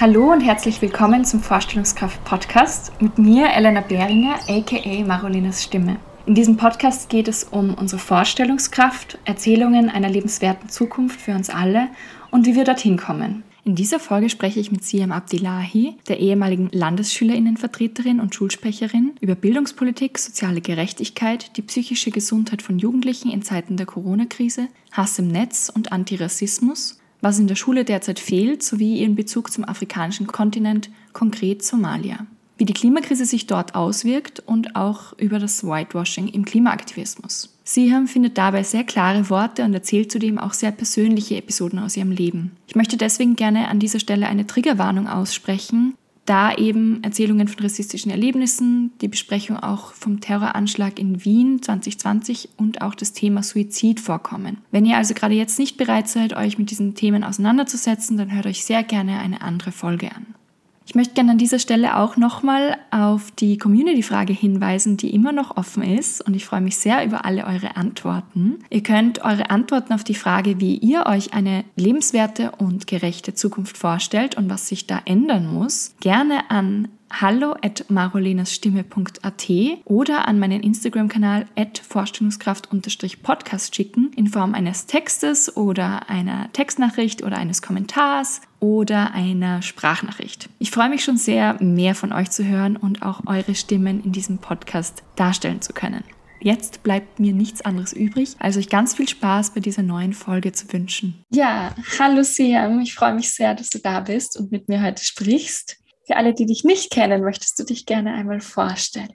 Hallo und herzlich willkommen zum Vorstellungskraft-Podcast mit mir, Elena Behringer, aka Marolinas Stimme. In diesem Podcast geht es um unsere Vorstellungskraft, Erzählungen einer lebenswerten Zukunft für uns alle und wie wir dorthin kommen. In dieser Folge spreche ich mit Siam Abdillahi, der ehemaligen Landesschülerinnenvertreterin und Schulsprecherin, über Bildungspolitik, soziale Gerechtigkeit, die psychische Gesundheit von Jugendlichen in Zeiten der Corona-Krise, Hass im Netz und Antirassismus was in der Schule derzeit fehlt, sowie ihren Bezug zum afrikanischen Kontinent, konkret Somalia. Wie die Klimakrise sich dort auswirkt und auch über das Whitewashing im Klimaaktivismus. Siham findet dabei sehr klare Worte und erzählt zudem auch sehr persönliche Episoden aus ihrem Leben. Ich möchte deswegen gerne an dieser Stelle eine Triggerwarnung aussprechen, da eben Erzählungen von rassistischen Erlebnissen, die Besprechung auch vom Terroranschlag in Wien 2020 und auch das Thema Suizid vorkommen. Wenn ihr also gerade jetzt nicht bereit seid, euch mit diesen Themen auseinanderzusetzen, dann hört euch sehr gerne eine andere Folge an. Ich möchte gerne an dieser Stelle auch nochmal auf die Community-Frage hinweisen, die immer noch offen ist und ich freue mich sehr über alle eure Antworten. Ihr könnt eure Antworten auf die Frage, wie ihr euch eine lebenswerte und gerechte Zukunft vorstellt und was sich da ändern muss, gerne an hallo at marolenasstimme.at oder an meinen Instagram-Kanal at Vorstellungskraft-podcast schicken in Form eines Textes oder einer Textnachricht oder eines Kommentars oder einer Sprachnachricht. Ich freue mich schon sehr, mehr von euch zu hören und auch eure Stimmen in diesem Podcast darstellen zu können. Jetzt bleibt mir nichts anderes übrig, als euch ganz viel Spaß bei dieser neuen Folge zu wünschen. Ja, hallo Siam, ich freue mich sehr, dass du da bist und mit mir heute sprichst. Für alle, die dich nicht kennen, möchtest du dich gerne einmal vorstellen?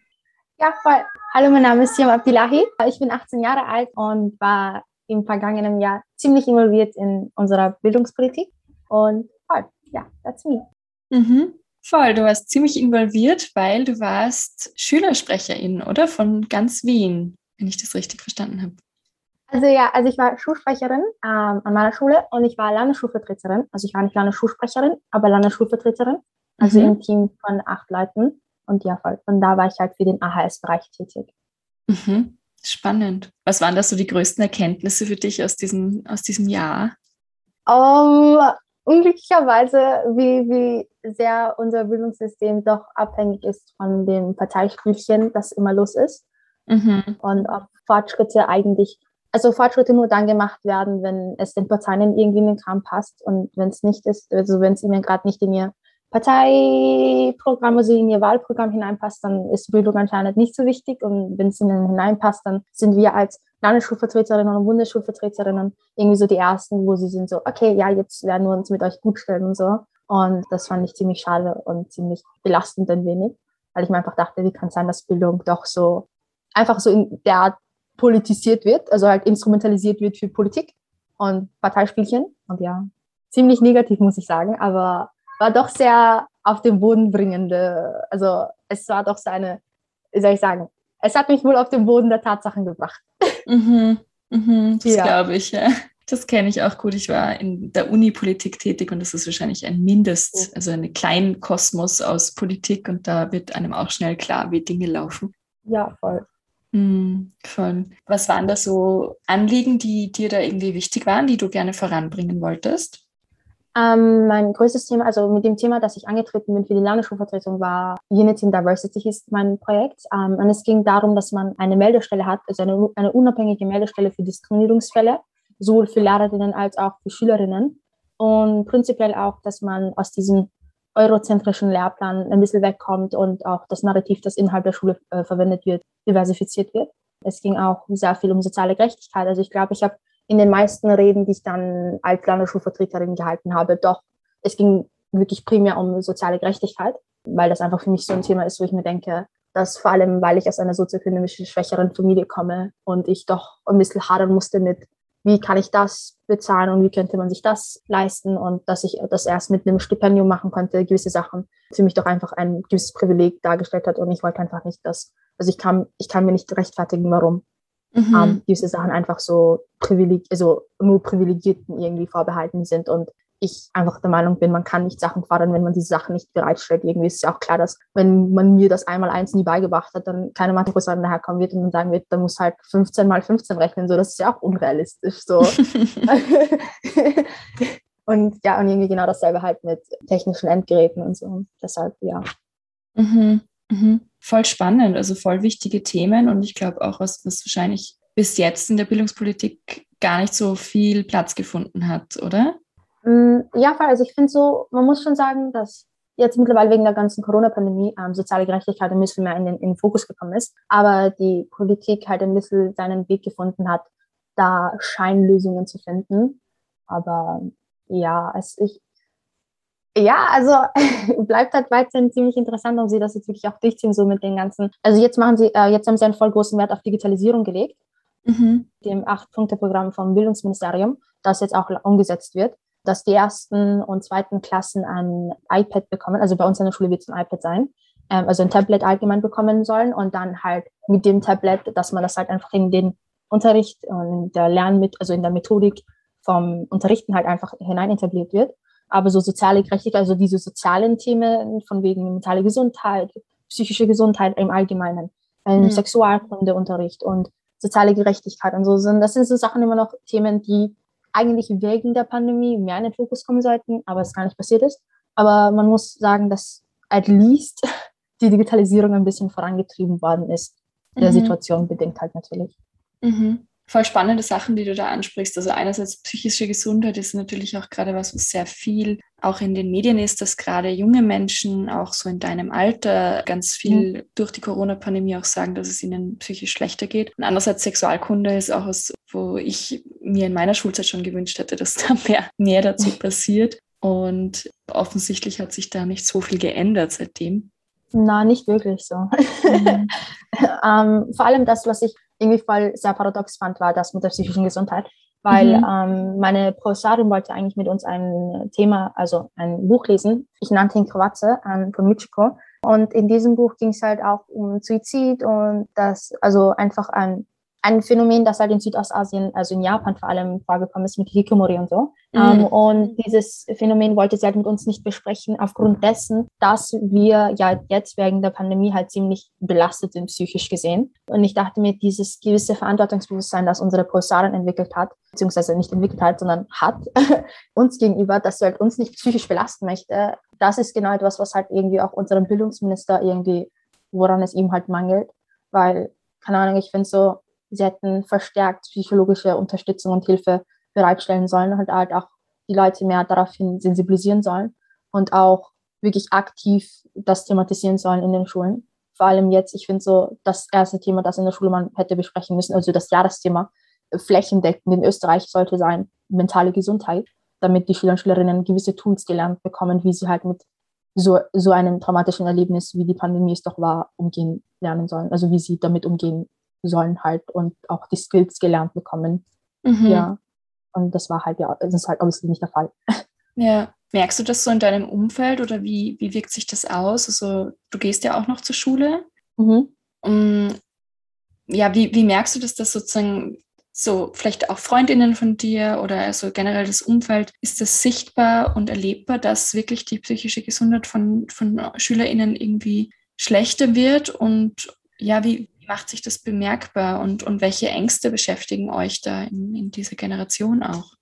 Ja, voll. Hallo, mein Name ist Siam Abdillahi. Ich bin 18 Jahre alt und war im vergangenen Jahr ziemlich involviert in unserer Bildungspolitik. Und voll, ja, that's me. Mhm. Voll, du warst ziemlich involviert, weil du warst Schülersprecherin, oder? Von ganz Wien, wenn ich das richtig verstanden habe. Also ja, also ich war Schulsprecherin ähm, an meiner Schule und ich war Landesschulvertreterin. Also ich war nicht Landesschulsprecherin, aber Landesschulvertreterin also mhm. im Team von acht Leuten. Und ja, voll. Und da war ich halt für den AHS-Bereich tätig. Mhm. Spannend. Was waren das so die größten Erkenntnisse für dich aus diesem, aus diesem Jahr? Um, unglücklicherweise, wie, wie sehr unser Bildungssystem doch abhängig ist von dem Parteispielchen, das immer los ist. Mhm. Und ob Fortschritte eigentlich, also Fortschritte nur dann gemacht werden, wenn es den Parteien irgendwie in den Kram passt und wenn es nicht ist, also wenn es ihnen gerade nicht in ihr Parteiprogramm, also in ihr Wahlprogramm hineinpasst, dann ist Bildung anscheinend nicht so wichtig. Und wenn es ihnen hineinpasst, dann sind wir als Landesschulvertreterinnen und Bundesschulvertreterinnen irgendwie so die Ersten, wo sie sind so, okay, ja, jetzt werden wir uns mit euch gut stellen und so. Und das fand ich ziemlich schade und ziemlich belastend ein wenig, weil ich mir einfach dachte, wie kann es sein, dass Bildung doch so einfach so in der Art politisiert wird, also halt instrumentalisiert wird für Politik und Parteispielchen. Und ja, ziemlich negativ, muss ich sagen, aber war doch sehr auf den Boden bringende. Also es war doch seine, wie soll ich sagen, es hat mich wohl auf den Boden der Tatsachen gebracht. Mhm, mhm, das ja. glaube ich, ja. Das kenne ich auch gut. Ich war in der Uni-Politik tätig und das ist wahrscheinlich ein Mindest, also ein kleinen Kosmos aus Politik und da wird einem auch schnell klar, wie Dinge laufen. Ja, voll. Mhm, voll. Was waren da so Anliegen, die dir da irgendwie wichtig waren, die du gerne voranbringen wolltest? Ähm, mein größtes Thema, also mit dem Thema, das ich angetreten bin für die Landesschulvertretung, war Unity in Diversity ist mein Projekt. Ähm, und es ging darum, dass man eine Meldestelle hat, also eine, eine unabhängige Meldestelle für Diskriminierungsfälle, sowohl für Lehrerinnen als auch für Schülerinnen. Und prinzipiell auch, dass man aus diesem eurozentrischen Lehrplan ein bisschen wegkommt und auch das Narrativ, das innerhalb der Schule äh, verwendet wird, diversifiziert wird. Es ging auch sehr viel um soziale Gerechtigkeit. Also ich glaube, ich habe in den meisten Reden, die ich dann als Landesschulvertreterin gehalten habe, doch, es ging wirklich primär um soziale Gerechtigkeit, weil das einfach für mich so ein Thema ist, wo ich mir denke, dass vor allem, weil ich aus einer sozioökonomisch schwächeren Familie komme und ich doch ein bisschen hadern musste mit, wie kann ich das bezahlen und wie könnte man sich das leisten und dass ich das erst mit einem Stipendium machen konnte, gewisse Sachen für mich doch einfach ein gewisses Privileg dargestellt hat und ich wollte einfach nicht, dass, also ich kann, ich kann mir nicht rechtfertigen, warum mhm. ähm, diese Sachen einfach so privileg also nur Privilegierten irgendwie vorbehalten sind und ich einfach der Meinung bin, man kann nicht Sachen fordern, wenn man diese Sachen nicht bereitstellt. Irgendwie ist es ja auch klar, dass wenn man mir das einmal eins nie beigebracht hat, dann keine Matheprofessorin daherkommen wird und dann sagen wird, da muss halt 15 mal 15 rechnen. So, das ist ja auch unrealistisch. So. Und ja, und irgendwie genau dasselbe halt mit technischen Endgeräten und so. Deshalb, ja. Mhm. Mhm. Voll spannend, also voll wichtige Themen und ich glaube auch, was, was wahrscheinlich bis jetzt in der Bildungspolitik gar nicht so viel Platz gefunden hat, oder? Mm, ja, also ich finde so, man muss schon sagen, dass jetzt mittlerweile wegen der ganzen Corona-Pandemie ähm, soziale Gerechtigkeit ein bisschen mehr in den, in den Fokus gekommen ist, aber die Politik halt ein bisschen seinen Weg gefunden hat, da Scheinlösungen zu finden. Aber ja, es, ich, ja, also bleibt halt weiterhin ziemlich interessant, ob sie das jetzt wirklich auch durchziehen, so mit den ganzen. Also jetzt machen sie, äh, jetzt haben sie einen voll großen Wert auf Digitalisierung gelegt, mhm. dem Acht-Punkte-Programm vom Bildungsministerium, das jetzt auch umgesetzt wird, dass die ersten und zweiten Klassen ein iPad bekommen. Also bei uns in der Schule wird es ein iPad sein, ähm, also ein Tablet allgemein bekommen sollen und dann halt mit dem Tablet, dass man das halt einfach in den Unterricht und der Lernmet also in der Methodik vom Unterrichten halt einfach hinein etabliert wird aber so soziale Gerechtigkeit, also diese sozialen Themen von wegen mentale Gesundheit, psychische Gesundheit im Allgemeinen, mhm. Sexualkundeunterricht und soziale Gerechtigkeit und so sind, das sind so Sachen immer noch Themen, die eigentlich wegen der Pandemie mehr in den Fokus kommen sollten, aber es gar nicht passiert ist. Aber man muss sagen, dass at least die Digitalisierung ein bisschen vorangetrieben worden ist. Der mhm. Situation bedingt halt natürlich. Mhm voll spannende Sachen, die du da ansprichst. Also einerseits psychische Gesundheit ist natürlich auch gerade was, was sehr viel auch in den Medien ist, dass gerade junge Menschen auch so in deinem Alter ganz viel mhm. durch die Corona-Pandemie auch sagen, dass es ihnen psychisch schlechter geht. Und andererseits Sexualkunde ist auch was, wo ich mir in meiner Schulzeit schon gewünscht hätte, dass da mehr, mehr dazu passiert. Und offensichtlich hat sich da nicht so viel geändert seitdem. Na, nicht wirklich so. Mhm. ähm, vor allem das, was ich irgendwie voll sehr paradox fand, war das mit der psychischen Gesundheit. Weil mhm. ähm, meine Professorin wollte eigentlich mit uns ein Thema, also ein Buch lesen. Ich nannte ihn Krawaze ähm, von Michiko. Und in diesem Buch ging es halt auch um Suizid und das, also einfach ein ein Phänomen, das halt in Südostasien, also in Japan vor allem vorgekommen ist mit Hikikomori und so. Mhm. Ähm, und dieses Phänomen wollte sie halt mit uns nicht besprechen, aufgrund dessen, dass wir ja jetzt wegen der Pandemie halt ziemlich belastet sind, psychisch gesehen. Und ich dachte mir, dieses gewisse Verantwortungsbewusstsein, das unsere Professorin entwickelt hat, beziehungsweise nicht entwickelt hat, sondern hat, uns gegenüber, dass sie halt uns nicht psychisch belasten möchte, das ist genau etwas, was halt irgendwie auch unserem Bildungsminister irgendwie, woran es ihm halt mangelt. Weil, keine Ahnung, ich finde so, sie hätten verstärkt psychologische Unterstützung und Hilfe bereitstellen sollen und halt auch die Leute mehr daraufhin sensibilisieren sollen und auch wirklich aktiv das thematisieren sollen in den Schulen. Vor allem jetzt, ich finde so, das erste Thema, das in der Schule man hätte besprechen müssen, also das Jahresthema flächendeckend in Österreich sollte sein, mentale Gesundheit, damit die Schüler und Schülerinnen gewisse Tools gelernt bekommen, wie sie halt mit so, so einem traumatischen Erlebnis, wie die Pandemie es doch war, umgehen lernen sollen. Also wie sie damit umgehen sollen halt und auch die Skills gelernt bekommen. Mhm. Ja. Und das war halt ja, das ist halt obviously nicht der Fall. Ja. Merkst du das so in deinem Umfeld oder wie, wie wirkt sich das aus? Also du gehst ja auch noch zur Schule. Mhm. Um, ja, wie, wie merkst du das, dass sozusagen so vielleicht auch Freundinnen von dir oder also generell das Umfeld, ist das sichtbar und erlebbar, dass wirklich die psychische Gesundheit von, von SchülerInnen irgendwie schlechter wird? Und ja, wie, macht sich das bemerkbar und, und welche Ängste beschäftigen euch da in, in dieser Generation auch?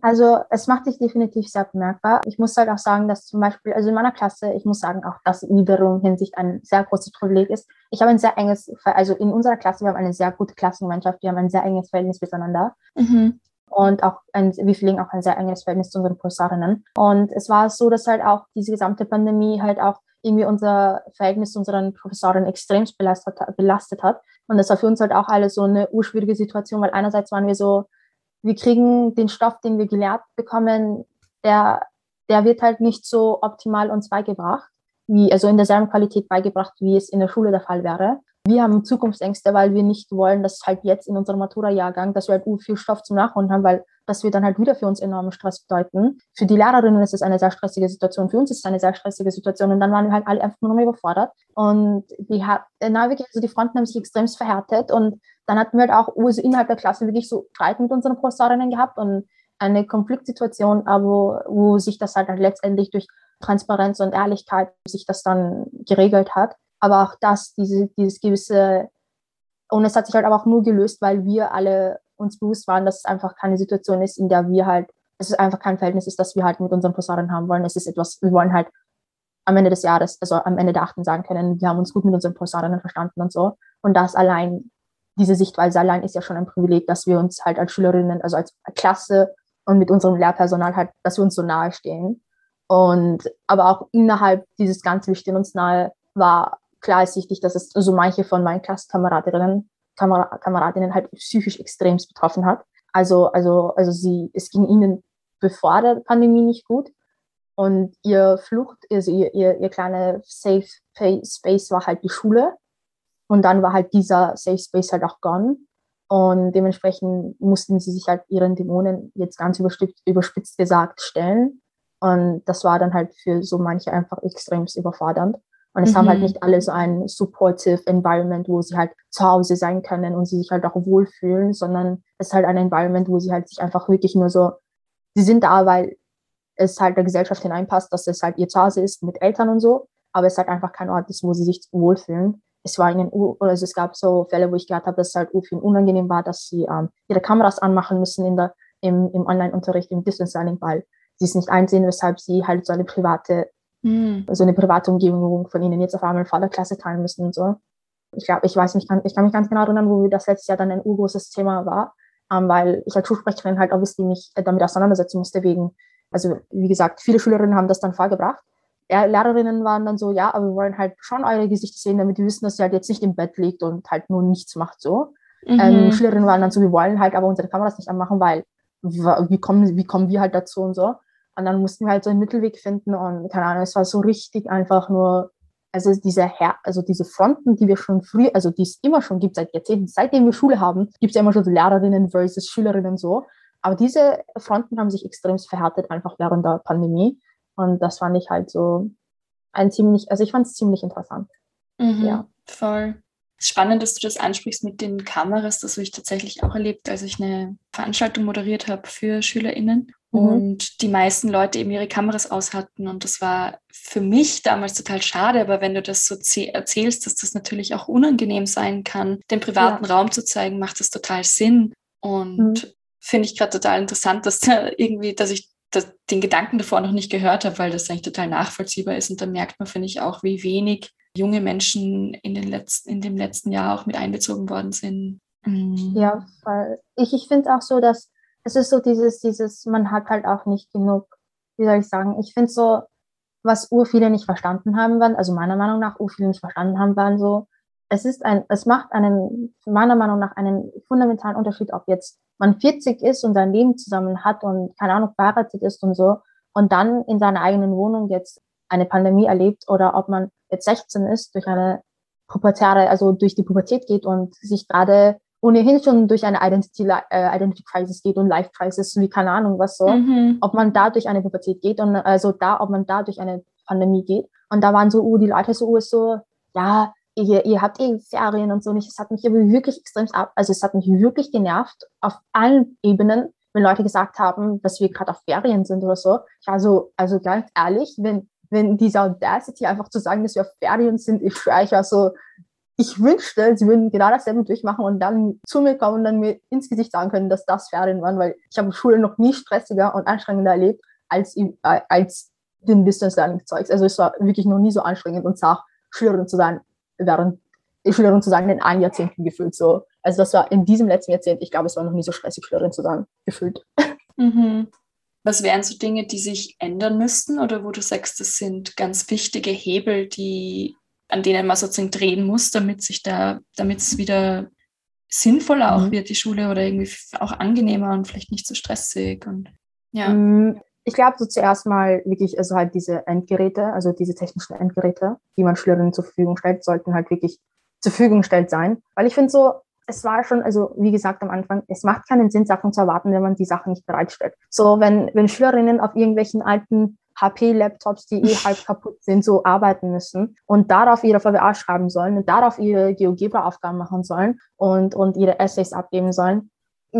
Also es macht sich definitiv sehr bemerkbar. Ich muss halt auch sagen, dass zum Beispiel, also in meiner Klasse, ich muss sagen, auch das wiederum Hinsicht ein sehr großes Privileg ist. Ich habe ein sehr enges, also in unserer Klasse, wir haben eine sehr gute Klassengemeinschaft, wir haben ein sehr enges Verhältnis miteinander. Mhm. Und auch ein, wir pflegen auch ein sehr enges Verhältnis zu unseren Professorinnen. Und es war so, dass halt auch diese gesamte Pandemie halt auch irgendwie unser Verhältnis zu unseren Professoren extrem belastet, belastet hat. Und das war für uns halt auch alle so eine urschwierige Situation, weil einerseits waren wir so, wir kriegen den Stoff, den wir gelehrt bekommen, der, der wird halt nicht so optimal uns beigebracht, wie, also in derselben Qualität beigebracht, wie es in der Schule der Fall wäre wir haben Zukunftsängste, weil wir nicht wollen, dass halt jetzt in unserem Matura-Jahrgang, dass wir halt viel Stoff zum Nachholen haben, weil das wird dann halt wieder für uns enormen Stress bedeuten. Für die Lehrerinnen ist es eine sehr stressige Situation, für uns ist es eine sehr stressige Situation und dann waren wir halt alle einfach nur noch überfordert und die, wirklich, also die Fronten haben sich extrem verhärtet und dann hatten wir halt auch also innerhalb der Klasse wirklich so Streit mit unseren Professorinnen gehabt und eine Konfliktsituation, aber wo sich das halt, halt letztendlich durch Transparenz und Ehrlichkeit sich das dann geregelt hat aber auch das, diese, dieses gewisse, und es hat sich halt aber auch nur gelöst, weil wir alle uns bewusst waren, dass es einfach keine Situation ist, in der wir halt es ist einfach kein Verhältnis ist, das wir halt mit unseren Professoren haben wollen. Es ist etwas, wir wollen halt am Ende des Jahres, also am Ende der achten sagen können, wir haben uns gut mit unseren Professorinnen verstanden und so. Und das allein, diese Sichtweise allein ist ja schon ein Privileg, dass wir uns halt als Schülerinnen, also als Klasse und mit unserem Lehrpersonal halt, dass wir uns so nahe stehen. Und aber auch innerhalb dieses ganzen Wir stehen uns nahe war klar ersichtlich, dass es so manche von meinen Klassenkameradinnen Kamer Kameradinnen halt psychisch extremst betroffen hat. Also, also, also sie, es ging ihnen bevor der Pandemie nicht gut. Und ihr Flucht, also ihr, ihr, ihr kleiner Safe Space war halt die Schule. Und dann war halt dieser Safe Space halt auch gone. Und dementsprechend mussten sie sich halt ihren Dämonen jetzt ganz überspitzt, überspitzt gesagt stellen. Und das war dann halt für so manche einfach extremst überfordernd. Und es mhm. haben halt mhm. nicht alle so ein supportive Environment, wo sie halt zu Hause sein können und sie sich halt auch wohlfühlen, sondern es ist halt ein Environment, wo sie halt sich einfach wirklich nur so, sie sind da, weil es halt der Gesellschaft hineinpasst, dass es halt ihr Zuhause ist mit Eltern und so, aber es halt einfach kein Ort ist, wo sie sich wohlfühlen. Es war ihnen, oder also es gab so Fälle, wo ich gehört habe, dass es halt ihnen unangenehm war, dass sie ähm, ihre Kameras anmachen müssen in der, im, im Online-Unterricht, im Distance Learning, weil sie es nicht einsehen, weshalb sie halt so eine private mhm. so eine private Umgebung von ihnen jetzt auf einmal vor der Klasse teilen müssen und so. Ich glaube, ich weiß nicht, ich kann mich ganz genau erinnern, wo das letztes Jahr dann ein urgroßes Thema war, ähm, weil ich als Schulsprecherin halt obviously mich damit auseinandersetzen musste wegen, also wie gesagt, viele Schülerinnen haben das dann vorgebracht. Lehrerinnen waren dann so, ja, aber wir wollen halt schon eure Gesichter sehen, damit wir wissen, dass ihr halt jetzt nicht im Bett liegt und halt nur nichts macht so. Mhm. Ähm, Schülerinnen waren dann so, wir wollen halt aber unsere Kameras nicht anmachen, weil wie kommen, wie kommen wir halt dazu und so. Und dann mussten wir halt so einen Mittelweg finden und keine Ahnung, es war so richtig einfach nur, also diese Her also diese Fronten, die wir schon früh, also die es immer schon gibt seit Jahrzehnten, seitdem wir Schule haben, gibt es ja immer schon Lehrerinnen versus Schülerinnen so. Aber diese Fronten haben sich extrem verhärtet einfach während der Pandemie. Und das fand ich halt so ein ziemlich, also ich fand es ziemlich interessant. Mhm, ja. Voll. Spannend, dass du das ansprichst mit den Kameras. Das habe ich tatsächlich auch erlebt, als ich eine Veranstaltung moderiert habe für SchülerInnen. Mhm. Und die meisten Leute eben ihre Kameras aus hatten. Und das war für mich damals total schade. Aber wenn du das so erzählst, dass das natürlich auch unangenehm sein kann, den privaten ja. Raum zu zeigen, macht das total Sinn. Und mhm. finde ich gerade total interessant, dass da irgendwie, dass ich das, den Gedanken davor noch nicht gehört habe, weil das eigentlich total nachvollziehbar ist. Und da merkt man, finde ich, auch, wie wenig junge Menschen in, den letzten, in dem letzten Jahr auch mit einbezogen worden sind. Mhm. Ja, weil ich, ich finde auch so, dass es ist so dieses, dieses, man hat halt auch nicht genug, wie soll ich sagen, ich finde so, was ur viele nicht verstanden haben waren, also meiner Meinung nach ur viele nicht verstanden haben, waren so, es ist ein, es macht einen, meiner Meinung nach einen fundamentalen Unterschied, ob jetzt man 40 ist und sein Leben zusammen hat und keine Ahnung, verheiratet ist und so und dann in seiner eigenen Wohnung jetzt eine Pandemie erlebt oder ob man jetzt 16 ist, durch eine pubertäre, also durch die Pubertät geht und sich gerade ohnehin schon durch eine Identity, äh, Identity Crisis geht und Life Crisis, wie keine Ahnung was so, mhm. ob man da durch eine Pubertät geht und also da, ob man da durch eine Pandemie geht. Und da waren so, uh, die Leute so, uh, so, ja, ihr, ihr habt eh Ferien und so nicht. Es hat mich aber wirklich extrem ab, also es hat mich wirklich genervt auf allen Ebenen, wenn Leute gesagt haben, dass wir gerade auf Ferien sind oder so. Ich war so, also ganz ehrlich, wenn, wenn diese Audacity einfach zu sagen, dass wir auf Ferien sind, ich war so, ich wünschte, sie würden genau dasselbe durchmachen und dann zu mir kommen und dann mir ins Gesicht sagen können, dass das Ferien waren, weil ich habe Schule noch nie stressiger und anstrengender erlebt als, äh, als den Distance Learning Zeugs. Also es war wirklich noch nie so anstrengend und zart, Schülerin zu sein, während Schülerin zu sein in ein Jahrzehnten gefühlt so. Also das war in diesem letzten Jahrzehnt, ich glaube, es war noch nie so stressig, Schülerin zu sein, gefühlt. Mhm. Was wären so Dinge, die sich ändern müssten oder wo du sagst, das sind ganz wichtige Hebel, die an denen man sozusagen drehen muss, damit sich da, damit es wieder sinnvoller auch mhm. wird, die Schule, oder irgendwie auch angenehmer und vielleicht nicht so stressig. Und ja. Mm, ich glaube so zuerst mal wirklich, also halt diese Endgeräte, also diese technischen Endgeräte, die man Schülerinnen zur Verfügung stellt, sollten halt wirklich zur Verfügung gestellt sein. Weil ich finde so, es war schon, also wie gesagt am Anfang, es macht keinen Sinn, Sachen zu erwarten, wenn man die Sachen nicht bereitstellt. So, wenn, wenn Schülerinnen auf irgendwelchen alten HP-Laptops, die eh halb kaputt sind, so arbeiten müssen und darauf ihre VWA schreiben sollen und darauf ihre GeoGebra-Aufgaben machen sollen und, und ihre Essays abgeben sollen,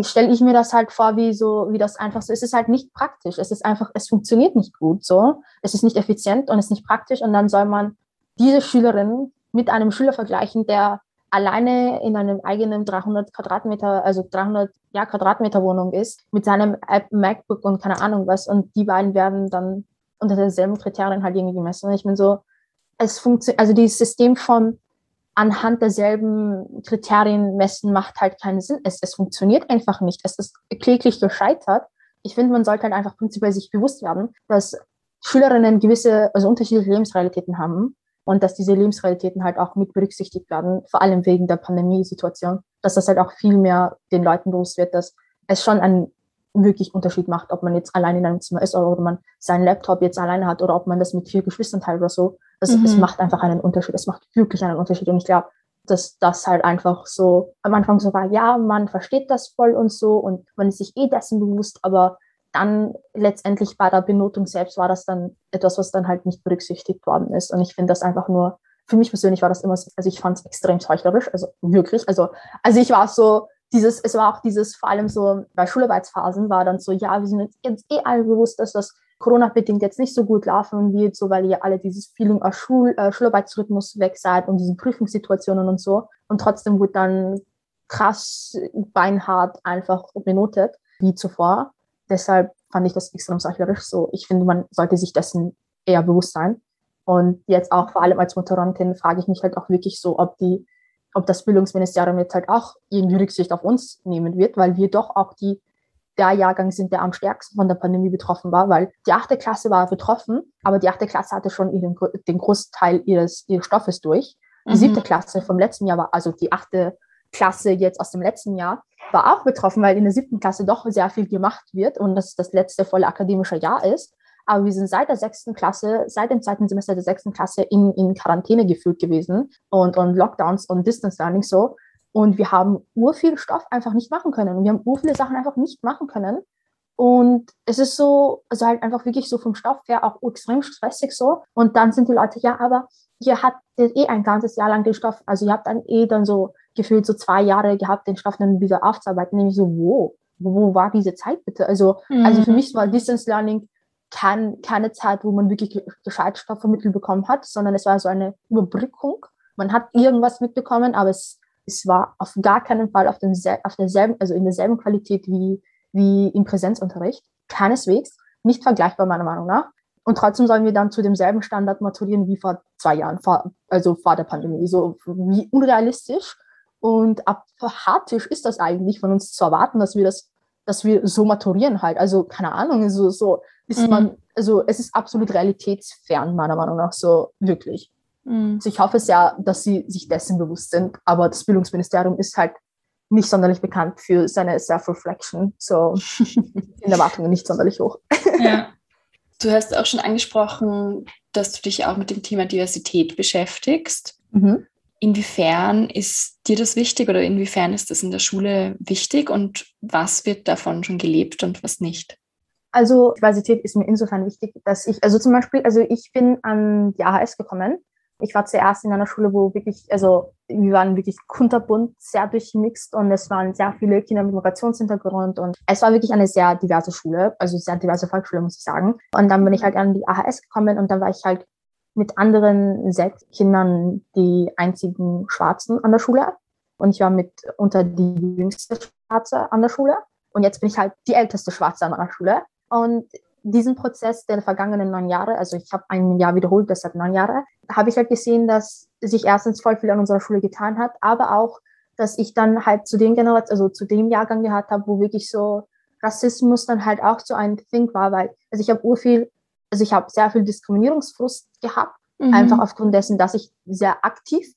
stelle ich mir das halt vor, wie so, wie das einfach so, es ist halt nicht praktisch. Es ist einfach, es funktioniert nicht gut so. Es ist nicht effizient und es ist nicht praktisch und dann soll man diese Schülerin mit einem Schüler vergleichen, der alleine in einem eigenen 300 Quadratmeter, also 300 ja, Quadratmeter Wohnung ist, mit seinem MacBook und keine Ahnung was. Und die beiden werden dann unter derselben Kriterien halt irgendwie gemessen. Und ich bin so, es funktioniert, also dieses System von anhand derselben Kriterien messen macht halt keinen Sinn. Es, es funktioniert einfach nicht. Es ist kläglich gescheitert. Ich finde, man sollte halt einfach prinzipiell sich bewusst werden, dass Schülerinnen gewisse, also unterschiedliche Lebensrealitäten haben und dass diese Lebensrealitäten halt auch mit berücksichtigt werden, vor allem wegen der Pandemiesituation, dass das halt auch viel mehr den Leuten bewusst wird, dass es schon einen wirklich Unterschied macht, ob man jetzt allein in einem Zimmer ist oder ob man seinen Laptop jetzt alleine hat oder ob man das mit vier Geschwistern teilt oder so. Das, mhm. Es macht einfach einen Unterschied. Es macht wirklich einen Unterschied. Und ich glaube, dass das halt einfach so am Anfang so war, ja, man versteht das voll und so und man ist sich eh dessen bewusst, aber dann letztendlich bei der Benotung selbst war das dann etwas, was dann halt nicht berücksichtigt worden ist. Und ich finde das einfach nur, für mich persönlich war das immer, so, also ich fand es extrem heuchlerisch, also wirklich. Also, also ich war so, dieses, es war auch dieses, vor allem so bei Schularbeitsphasen war dann so, ja, wir sind jetzt, jetzt eh alle bewusst, dass das Corona-bedingt jetzt nicht so gut laufen wird, so weil ihr alle dieses Feeling aus Schul, äh, Schularbeitsrhythmus weg seid und diese Prüfungssituationen und so. Und trotzdem wird dann krass beinhart einfach benotet, wie zuvor deshalb fand ich das extrem heuchlerisch. So, ich finde, man sollte sich dessen eher bewusst sein. Und jetzt auch vor allem als Motorantin frage ich mich halt auch wirklich so, ob die, ob das Bildungsministerium jetzt halt auch irgendwie Rücksicht auf uns nehmen wird, weil wir doch auch die, der Jahrgang sind, der am stärksten von der Pandemie betroffen war, weil die achte Klasse war betroffen, aber die achte Klasse hatte schon ihren, den Großteil ihres, ihres Stoffes durch. Die mhm. siebte Klasse vom letzten Jahr war, also die achte Klasse jetzt aus dem letzten Jahr, war auch betroffen, weil in der siebten Klasse doch sehr viel gemacht wird und das das letzte volle akademische Jahr ist. Aber wir sind seit der sechsten Klasse, seit dem zweiten Semester der sechsten Klasse in, in Quarantäne gefühlt gewesen und, und Lockdowns und Distance Learning so. Und wir haben ur viel Stoff einfach nicht machen können. Und wir haben ur viele Sachen einfach nicht machen können. Und es ist so, also halt einfach wirklich so vom Stoff her auch extrem stressig so. Und dann sind die Leute, ja, aber ihr habt eh ein ganzes Jahr lang den Stoff, also ihr habt dann eh dann so gefühlt so zwei Jahre gehabt, den Stoff dann wieder aufzuarbeiten. Nämlich so, wo? Wo war diese Zeit bitte? Also, mhm. also für mich war Distance Learning kein, keine Zeit, wo man wirklich gescheit vermittelt bekommen hat, sondern es war so eine Überbrückung. Man hat irgendwas mitbekommen, aber es, es war auf gar keinen Fall auf, den, auf derselben, also in derselben Qualität wie, wie im Präsenzunterricht. Keineswegs. Nicht vergleichbar meiner Meinung nach. Und trotzdem sollen wir dann zu demselben Standard maturieren wie vor zwei Jahren, vor, also vor der Pandemie. So wie unrealistisch und apathisch ist das eigentlich von uns zu erwarten, dass wir das, dass wir so maturieren halt. Also keine Ahnung, so, so ist mhm. man, also es ist absolut realitätsfern, meiner Meinung nach, so wirklich. Mhm. Also ich hoffe sehr, dass sie sich dessen bewusst sind, aber das Bildungsministerium ist halt nicht sonderlich bekannt für seine Self-Reflection. So in Erwartungen nicht sonderlich hoch. Ja. Du hast auch schon angesprochen, dass du dich auch mit dem Thema Diversität beschäftigst. Mhm. Inwiefern ist dir das wichtig oder inwiefern ist das in der Schule wichtig und was wird davon schon gelebt und was nicht? Also Diversität ist mir insofern wichtig, dass ich, also zum Beispiel, also ich bin an die AHS gekommen. Ich war zuerst in einer Schule, wo wirklich, also wir waren wirklich kunterbunt, sehr durchmixt und es waren sehr viele Kinder mit Migrationshintergrund und es war wirklich eine sehr diverse Schule, also sehr diverse Volksschule, muss ich sagen. Und dann bin ich halt an die AHS gekommen und dann war ich halt mit anderen sechs Kindern die einzigen Schwarzen an der Schule. Und ich war mit unter die jüngste Schwarze an der Schule. Und jetzt bin ich halt die älteste Schwarze an meiner Schule. Und diesen Prozess der vergangenen neun Jahre, also ich habe ein Jahr wiederholt, deshalb neun Jahre, habe ich halt gesehen, dass sich erstens voll viel an unserer Schule getan hat, aber auch, dass ich dann halt zu den Generationen, also zu dem Jahrgang gehabt habe, wo wirklich so Rassismus dann halt auch so ein Thing war, weil, also ich habe ur viel also ich habe sehr viel Diskriminierungsfrust gehabt, mhm. einfach aufgrund dessen, dass ich sehr aktiv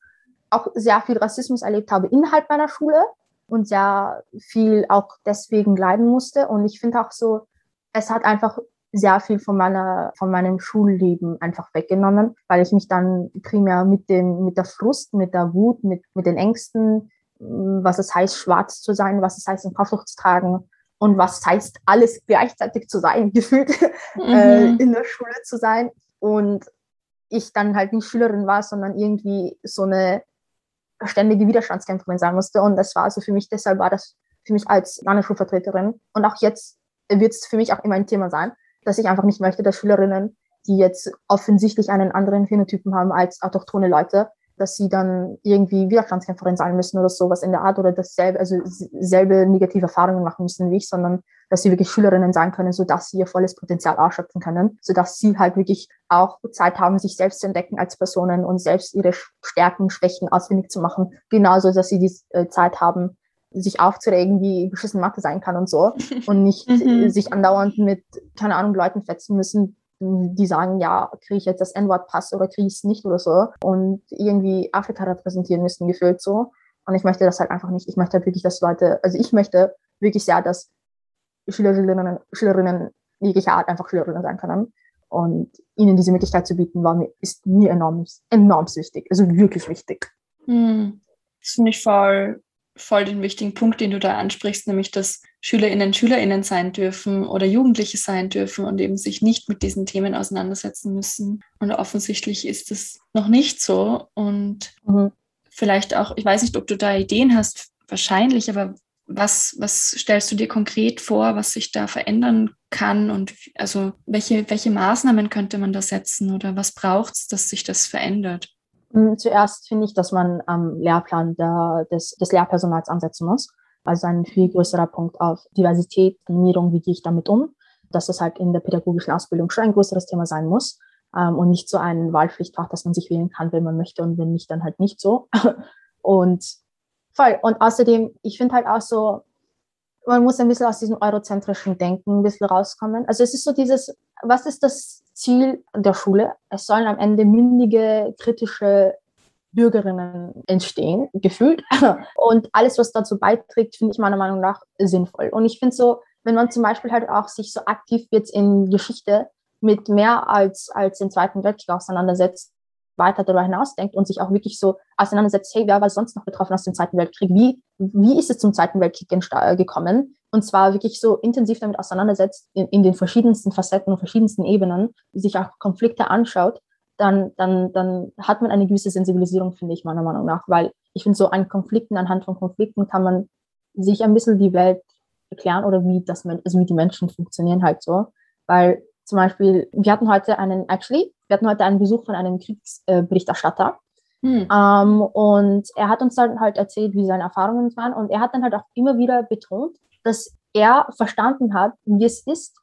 auch sehr viel Rassismus erlebt habe innerhalb meiner Schule und sehr viel auch deswegen leiden musste. Und ich finde auch so, es hat einfach sehr viel von meiner, von meinem Schulleben einfach weggenommen, weil ich mich dann primär mit dem, mit der Frust, mit der Wut, mit, mit den Ängsten, was es heißt, schwarz zu sein, was es heißt, ein Kopftuch zu tragen, und was heißt alles gleichzeitig zu sein, gefühlt mhm. äh, in der Schule zu sein. Und ich dann halt nicht Schülerin war, sondern irgendwie so eine ständige Widerstandskämpferin sein musste. Und das war also für mich, deshalb war das für mich als Landesschulvertreterin und auch jetzt wird es für mich auch immer ein Thema sein, dass ich einfach nicht möchte, dass Schülerinnen, die jetzt offensichtlich einen anderen Phänotypen haben als autochtone Leute, dass sie dann irgendwie Widerstandskämpferin sein müssen oder sowas in der Art oder dasselbe, also selbe negative Erfahrungen machen müssen wie ich, sondern dass sie wirklich Schülerinnen sein können, sodass sie ihr volles Potenzial ausschöpfen können, sodass sie halt wirklich auch Zeit haben, sich selbst zu entdecken als Personen und selbst ihre Stärken, Schwächen ausfindig zu machen. Genauso, dass sie die äh, Zeit haben, sich aufzuregen, wie beschissen Mathe sein kann und so und nicht mhm. sich andauernd mit, keine Ahnung, Leuten fetzen müssen, die sagen, ja, kriege ich jetzt das N-Wort-Pass oder kriege ich es nicht oder so und irgendwie Afrika repräsentieren müssen, gefühlt so. Und ich möchte das halt einfach nicht. Ich möchte halt wirklich, dass Leute, also ich möchte wirklich sehr, dass Schülerinnen, Schülerinnen jeglicher Art einfach Schülerinnen sein können. Und ihnen diese Möglichkeit zu bieten, war mir, ist mir enorm, enorm wichtig. Also wirklich wichtig. Hm. Das finde ich voll voll den wichtigen Punkt, den du da ansprichst, nämlich dass Schülerinnen Schülerinnen sein dürfen oder Jugendliche sein dürfen und eben sich nicht mit diesen Themen auseinandersetzen müssen. Und offensichtlich ist es noch nicht so. Und mhm. vielleicht auch, ich weiß nicht, ob du da Ideen hast, wahrscheinlich, aber was, was stellst du dir konkret vor, was sich da verändern kann und also welche, welche Maßnahmen könnte man da setzen oder was braucht es, dass sich das verändert? Hm, zuerst finde ich, dass man am Lehrplan der, des, des Lehrpersonals ansetzen muss. Also ein viel größerer Punkt auf Diversität, Diskriminierung, wie gehe ich damit um, dass das halt in der pädagogischen Ausbildung schon ein größeres Thema sein muss ähm, und nicht so ein Wahlpflichtfach, dass man sich wählen kann, wenn man möchte und wenn nicht, dann halt nicht so. und voll. Und außerdem, ich finde halt auch so, man muss ein bisschen aus diesem eurozentrischen Denken ein bisschen rauskommen. Also es ist so dieses, was ist das Ziel der Schule? Es sollen am Ende mündige, kritische Bürgerinnen entstehen, gefühlt. Und alles, was dazu beiträgt, finde ich meiner Meinung nach sinnvoll. Und ich finde so, wenn man zum Beispiel halt auch sich so aktiv jetzt in Geschichte mit mehr als, als den Zweiten Weltkrieg auseinandersetzt, weiter darüber hinausdenkt und sich auch wirklich so auseinandersetzt, hey, wer war sonst noch betroffen aus dem Zweiten Weltkrieg? Wie, wie ist es zum Zweiten Weltkrieg gekommen? Und zwar wirklich so intensiv damit auseinandersetzt, in, in den verschiedensten Facetten und verschiedensten Ebenen, sich auch Konflikte anschaut, dann, dann, dann hat man eine gewisse Sensibilisierung, finde ich, meiner Meinung nach. Weil ich finde, so an Konflikten, anhand von Konflikten kann man sich ein bisschen die Welt erklären oder wie, das, also wie die Menschen funktionieren halt so. Weil zum Beispiel, wir hatten heute einen, actually, wir hatten heute einen Besuch von einem Kriegsberichterstatter. Hm. Ähm, und er hat uns dann halt erzählt, wie seine Erfahrungen waren. Und er hat dann halt auch immer wieder betont, dass er verstanden hat, wie es ist,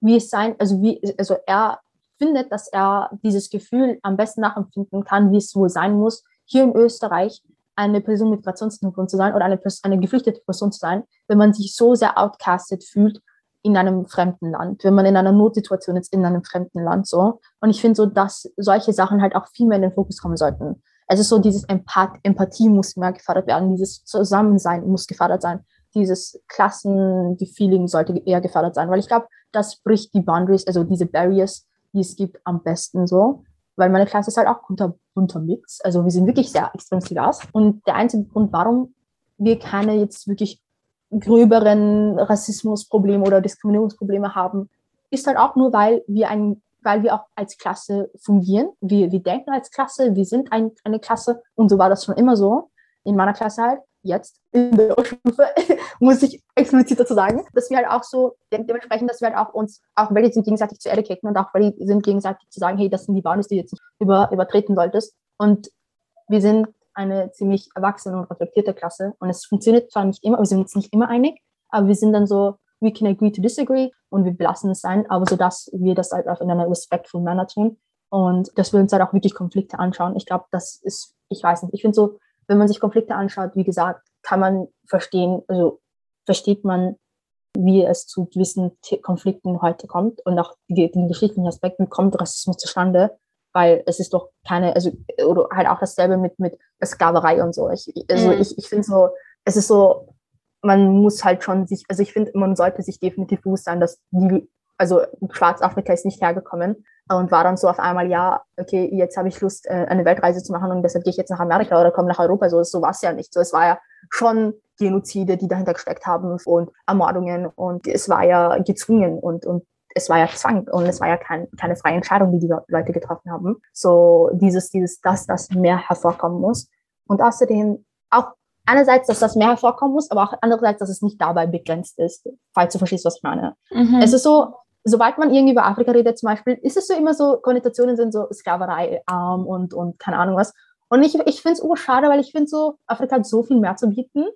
wie es sein, also wie, also er findet, dass er dieses Gefühl am besten nachempfinden kann, wie es wohl sein muss, hier in Österreich eine Person mit Migrationshintergrund zu sein oder eine, eine geflüchtete Person zu sein, wenn man sich so sehr outcasted fühlt in einem fremden Land, wenn man in einer Notsituation ist in einem fremden Land so. Und ich finde so, dass solche Sachen halt auch viel mehr in den Fokus kommen sollten. Ist so, dieses Empath Empathie muss mehr gefördert werden, dieses Zusammensein muss gefördert sein, dieses Klassen, sollte eher gefördert sein, weil ich glaube, das bricht die Boundaries, also diese Barriers, die es gibt, am besten so. Weil meine Klasse ist halt auch bunter, bunter Mix. Also wir sind wirklich sehr extrem divers. Und der einzige Grund, warum wir keine jetzt wirklich gröberen Rassismusprobleme oder Diskriminierungsprobleme haben, ist halt auch nur, weil wir ein, weil wir auch als Klasse fungieren. Wir, wir denken als Klasse, wir sind ein, eine Klasse und so war das schon immer so. In meiner Klasse halt, jetzt in der Oberstufe, muss ich explizit dazu sagen, dass wir halt auch so, dementsprechend, dass wir halt auch uns, auch die sind gegenseitig zu kicken und auch weil die sind gegenseitig zu sagen, hey, das sind die Boundaries, die du jetzt nicht über, übertreten solltest. Und wir sind eine ziemlich erwachsene und reflektierte Klasse. Und es funktioniert zwar nicht immer, wir sind uns nicht immer einig, aber wir sind dann so, we can agree to disagree und wir belassen es sein, aber so, dass wir das halt auch in einer respectful manner tun und dass wir uns halt auch wirklich Konflikte anschauen. Ich glaube, das ist, ich weiß nicht, ich finde so, wenn man sich Konflikte anschaut, wie gesagt, kann man verstehen, also versteht man, wie es zu gewissen Konflikten heute kommt und auch den geschichtlichen Aspekten kommt Rassismus zustande weil es ist doch keine, also, oder halt auch dasselbe mit, mit Sklaverei und so. Ich, also mhm. ich, ich finde so, es ist so, man muss halt schon sich, also ich finde, man sollte sich definitiv bewusst sein, dass die, also Schwarzafrika ist nicht hergekommen und war dann so auf einmal, ja, okay, jetzt habe ich Lust, äh, eine Weltreise zu machen und deshalb gehe ich jetzt nach Amerika oder komme nach Europa. So, so war es ja nicht. So, es war ja schon Genozide, die dahinter gesteckt haben und Ermordungen und es war ja gezwungen und, und es war ja Zwang und es war ja kein, keine freie Entscheidung, die die Leute getroffen haben. So dieses, dieses, dass das mehr hervorkommen muss. Und außerdem auch einerseits, dass das mehr hervorkommen muss, aber auch andererseits, dass es nicht dabei begrenzt ist, falls du verstehst, was ich meine. Mhm. Es ist so, sobald man irgendwie über Afrika redet zum Beispiel, ist es so immer so, Konnotationen sind so Sklaverei, Arm und, und keine Ahnung was. Und ich, ich finde es urschade, weil ich finde so, Afrika hat so viel mehr zu bieten.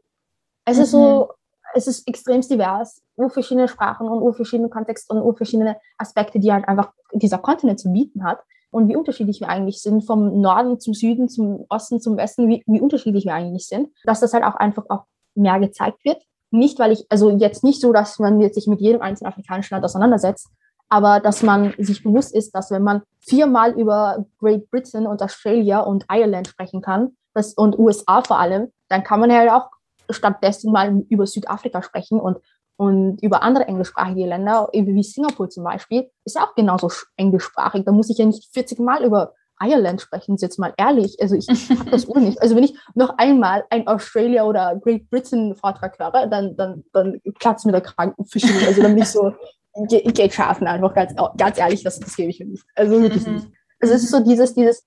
Es mhm. ist so, es ist extrem divers, ur verschiedene Sprachen und ur verschiedene Kontexte und ur verschiedene Aspekte, die halt einfach dieser Kontinent zu bieten hat. Und wie unterschiedlich wir eigentlich sind, vom Norden zum Süden, zum Osten, zum Westen, wie, wie unterschiedlich wir eigentlich sind, dass das halt auch einfach auch mehr gezeigt wird. Nicht, weil ich, also jetzt nicht so, dass man jetzt sich mit jedem einzelnen afrikanischen Land auseinandersetzt, aber dass man sich bewusst ist, dass wenn man viermal über Great Britain und Australia und Ireland sprechen kann, das, und USA vor allem, dann kann man halt auch stattdessen mal über Südafrika sprechen und, und über andere englischsprachige Länder, wie Singapur zum Beispiel, ist ja auch genauso englischsprachig. Da muss ich ja nicht 40 Mal über Ireland sprechen, jetzt mal ehrlich. Also ich habe das Uhr nicht. Also wenn ich noch einmal ein Australia oder Great Britain Vortrag höre, dann, dann, dann platzt mir der Krankenfisch. Also dann bin ich so, geht schaffen einfach, ganz, ganz ehrlich, das, das gebe ich mir nicht. Also wirklich mhm. nicht. Also es ist so dieses, dieses,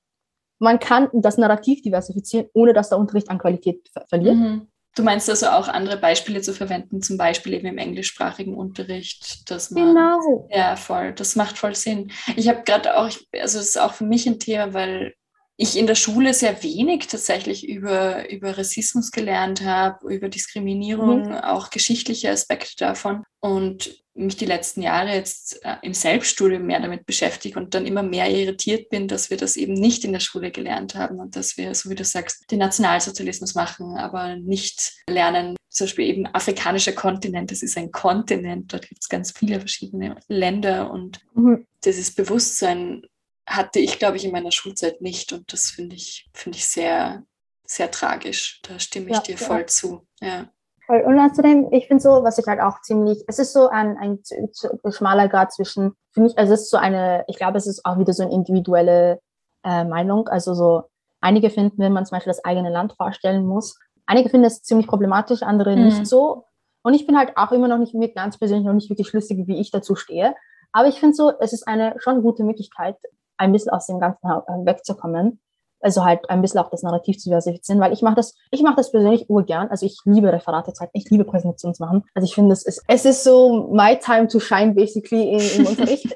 man kann das Narrativ diversifizieren, ohne dass der Unterricht an Qualität ver verliert. Mhm. Du meinst also auch andere Beispiele zu verwenden, zum Beispiel eben im englischsprachigen Unterricht, dass man genau. ja voll, das macht voll Sinn. Ich habe gerade auch, also es ist auch für mich ein Thema, weil ich in der Schule sehr wenig tatsächlich über, über Rassismus gelernt habe, über Diskriminierung, mhm. auch geschichtliche Aspekte davon. Und mich die letzten Jahre jetzt äh, im Selbststudium mehr damit beschäftige und dann immer mehr irritiert bin, dass wir das eben nicht in der Schule gelernt haben und dass wir, so wie du sagst, den Nationalsozialismus machen, aber nicht lernen, zum Beispiel eben afrikanischer Kontinent, das ist ein Kontinent, dort gibt es ganz viele verschiedene Länder und mhm. dieses Bewusstsein hatte ich, glaube ich, in meiner Schulzeit nicht und das finde ich, finde ich sehr, sehr tragisch. Da stimme ich ja, dir voll ja. zu. Ja. Und außerdem, ich finde so, was ich halt auch ziemlich, es ist so ein, ein, ein schmaler Grad zwischen, finde ich, also es ist so eine, ich glaube, es ist auch wieder so eine individuelle äh, Meinung. Also so, einige finden, wenn man zum Beispiel das eigene Land vorstellen muss, einige finden es ziemlich problematisch, andere mhm. nicht so. Und ich bin halt auch immer noch nicht mir ganz persönlich noch nicht wirklich schlüssig, wie ich dazu stehe. Aber ich finde so, es ist eine schon gute Möglichkeit, ein bisschen aus dem Ganzen wegzukommen also halt ein bisschen auch das Narrativ zu diversifizieren, weil ich mache das, ich mache das persönlich urgern. Also ich liebe Referate Zeit, ich liebe Präsentationen zu machen. Also ich finde, es ist, es ist so my time to shine basically in, im Unterricht.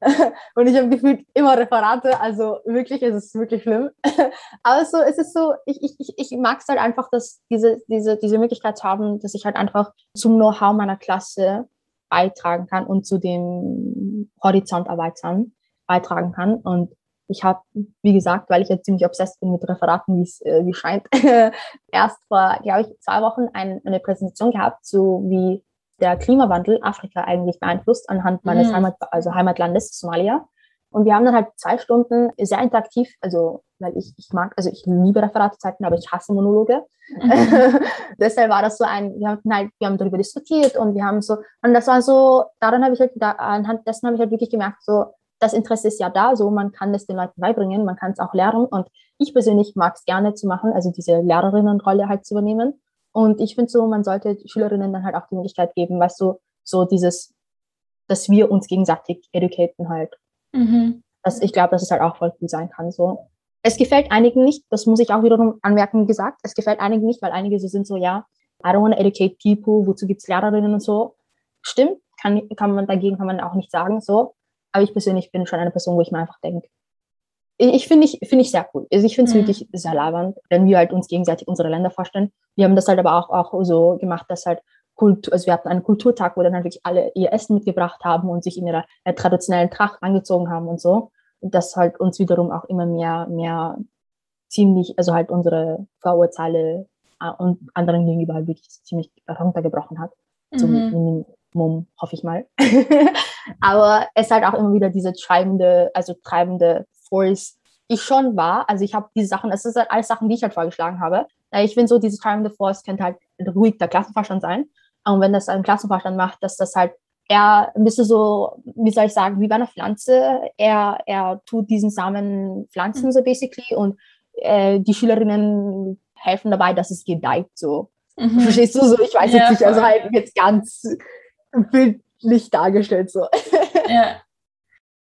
und ich habe gefühlt immer Referate, also wirklich, es ist wirklich schlimm. Aber so, es ist so, ich, ich, ich, ich mag es halt einfach, dass diese, diese, diese Möglichkeit zu haben, dass ich halt einfach zum Know-how meiner Klasse beitragen kann und zu dem Horizont erweitern beitragen kann. Und ich habe, wie gesagt, weil ich jetzt ziemlich obsessed bin mit Referaten, wie es äh, wie scheint, erst vor, glaube ich, zwei Wochen ein, eine Präsentation gehabt, so wie der Klimawandel Afrika eigentlich beeinflusst anhand meines mhm. Heimat, also Heimatlandes Somalia. Und wir haben dann halt zwei Stunden sehr interaktiv, also weil ich, ich mag, also ich liebe Referatezeiten, aber ich hasse Monologe. Mhm. Deshalb war das so ein, wir haben halt, wir haben darüber diskutiert und wir haben so, und das war so, daran habe ich halt, da, anhand dessen habe ich halt wirklich gemerkt, so, das Interesse ist ja da, so man kann es den Leuten beibringen, man kann es auch lernen und ich persönlich mag es gerne zu machen, also diese Lehrerinnenrolle halt zu übernehmen und ich finde so, man sollte Schülerinnen dann halt auch die Möglichkeit geben, weißt du, so dieses, dass wir uns gegenseitig educaten halt. Mhm. Das, ich glaube, dass es halt auch voll cool sein kann, so. Es gefällt einigen nicht, das muss ich auch wiederum anmerken gesagt, es gefällt einigen nicht, weil einige so sind so, ja, I don't want to educate people, wozu gibt es Lehrerinnen und so. Stimmt, kann, kann man dagegen kann man auch nicht sagen, so. Aber ich persönlich bin schon eine Person, wo ich mir einfach denke, ich finde ich, finde ich sehr cool. Also ich finde es mhm. wirklich sehr labernd, wenn wir halt uns gegenseitig unsere Länder vorstellen. Wir haben das halt aber auch, auch so gemacht, dass halt Kultur, also wir hatten einen Kulturtag, wo dann halt wirklich alle ihr Essen mitgebracht haben und sich in ihrer äh, traditionellen Tracht angezogen haben und so. Und das halt uns wiederum auch immer mehr, mehr ziemlich, also halt unsere Vorurteile äh, und anderen gegenüber halt wirklich ziemlich runtergebrochen hat. Mhm. Zum Minimum, hoffe ich mal. Aber es halt auch immer wieder diese treibende, also treibende Force, die schon war. Also ich habe diese Sachen, es ist halt alles Sachen, die ich halt vorgeschlagen habe. Ich finde so, diese treibende Force könnte halt ruhig der Klassenvorstand sein. Und wenn das ein Klassenvorstand macht, dass das halt er ein bisschen so, wie soll ich sagen, wie bei einer Pflanze. Er, er tut diesen Samen pflanzen, so basically, und äh, die Schülerinnen helfen dabei, dass es gedeiht, so. Mhm. Verstehst du so? Ich weiß ja, jetzt nicht, also halt jetzt ganz bildlich dargestellt, so. Ja.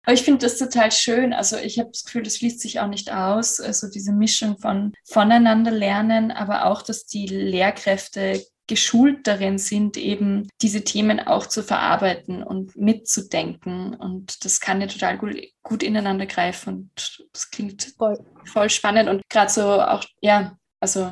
Aber ich finde das total schön. Also ich habe das Gefühl, das schließt sich auch nicht aus. Also diese Mischung von voneinander lernen, aber auch, dass die Lehrkräfte geschult darin sind, eben diese Themen auch zu verarbeiten und mitzudenken. Und das kann ja total gut, gut ineinander greifen und das klingt voll, voll spannend und gerade so auch, ja, also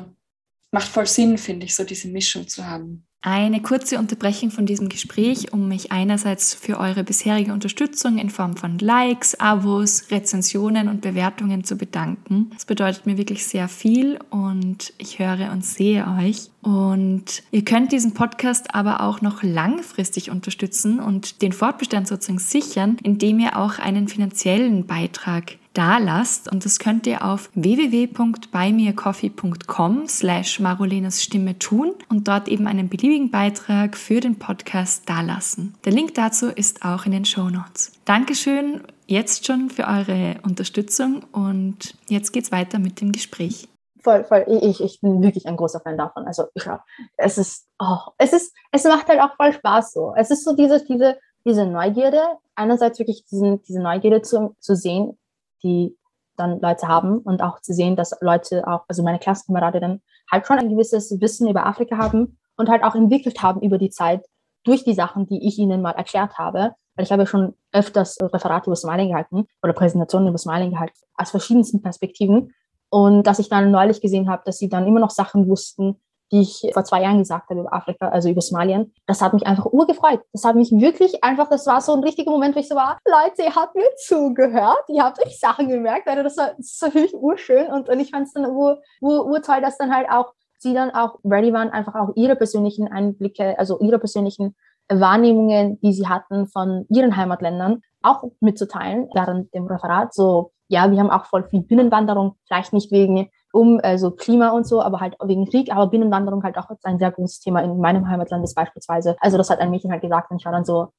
macht voll Sinn, finde ich, so diese Mischung zu haben. Eine kurze Unterbrechung von diesem Gespräch, um mich einerseits für eure bisherige Unterstützung in Form von Likes, Abos, Rezensionen und Bewertungen zu bedanken. Das bedeutet mir wirklich sehr viel und ich höre und sehe euch. Und ihr könnt diesen Podcast aber auch noch langfristig unterstützen und den Fortbestand sozusagen sichern, indem ihr auch einen finanziellen Beitrag da lasst. Und das könnt ihr auf www.buymeacoffee.com slash Marolenas Stimme tun und dort eben einen beliebigen Beitrag für den Podcast dalassen. Der Link dazu ist auch in den Show Notes. Dankeschön jetzt schon für eure Unterstützung und jetzt geht's weiter mit dem Gespräch. Voll, voll. Ich, ich bin wirklich ein großer Fan davon. Also ja, es ist, oh, es ist, es macht halt auch voll Spaß so. Es ist so diese, diese, diese Neugierde, einerseits wirklich diesen, diese Neugierde zu, zu sehen, die dann Leute haben und auch zu sehen, dass Leute auch, also meine Klassenkameradinnen halt schon ein gewisses Wissen über Afrika haben und halt auch entwickelt haben über die Zeit durch die Sachen, die ich ihnen mal erklärt habe. Weil ich habe schon öfters Referate über Smiling gehalten oder Präsentationen über Smiling gehalten, aus verschiedensten Perspektiven. Und dass ich dann neulich gesehen habe, dass sie dann immer noch Sachen wussten, die ich vor zwei Jahren gesagt habe über Afrika, also über Somalien. Das hat mich einfach urgefreut. Das hat mich wirklich einfach, das war so ein richtiger Moment, wo ich so war, Leute, ihr habt mir zugehört, ihr habt euch Sachen gemerkt, also das war, mich urschön und, und ich fand es dann ur, ur, urtoll, dass dann halt auch sie dann auch ready waren, einfach auch ihre persönlichen Einblicke, also ihre persönlichen Wahrnehmungen, die sie hatten von ihren Heimatländern, auch mitzuteilen während dem Referat. So, ja, wir haben auch voll viel Binnenwanderung, vielleicht nicht wegen um also Klima und so, aber halt wegen Krieg, aber Binnenwanderung halt auch ein sehr großes Thema in meinem Heimatland ist beispielsweise. Also das hat ein Mädchen halt gesagt und ich war dann so,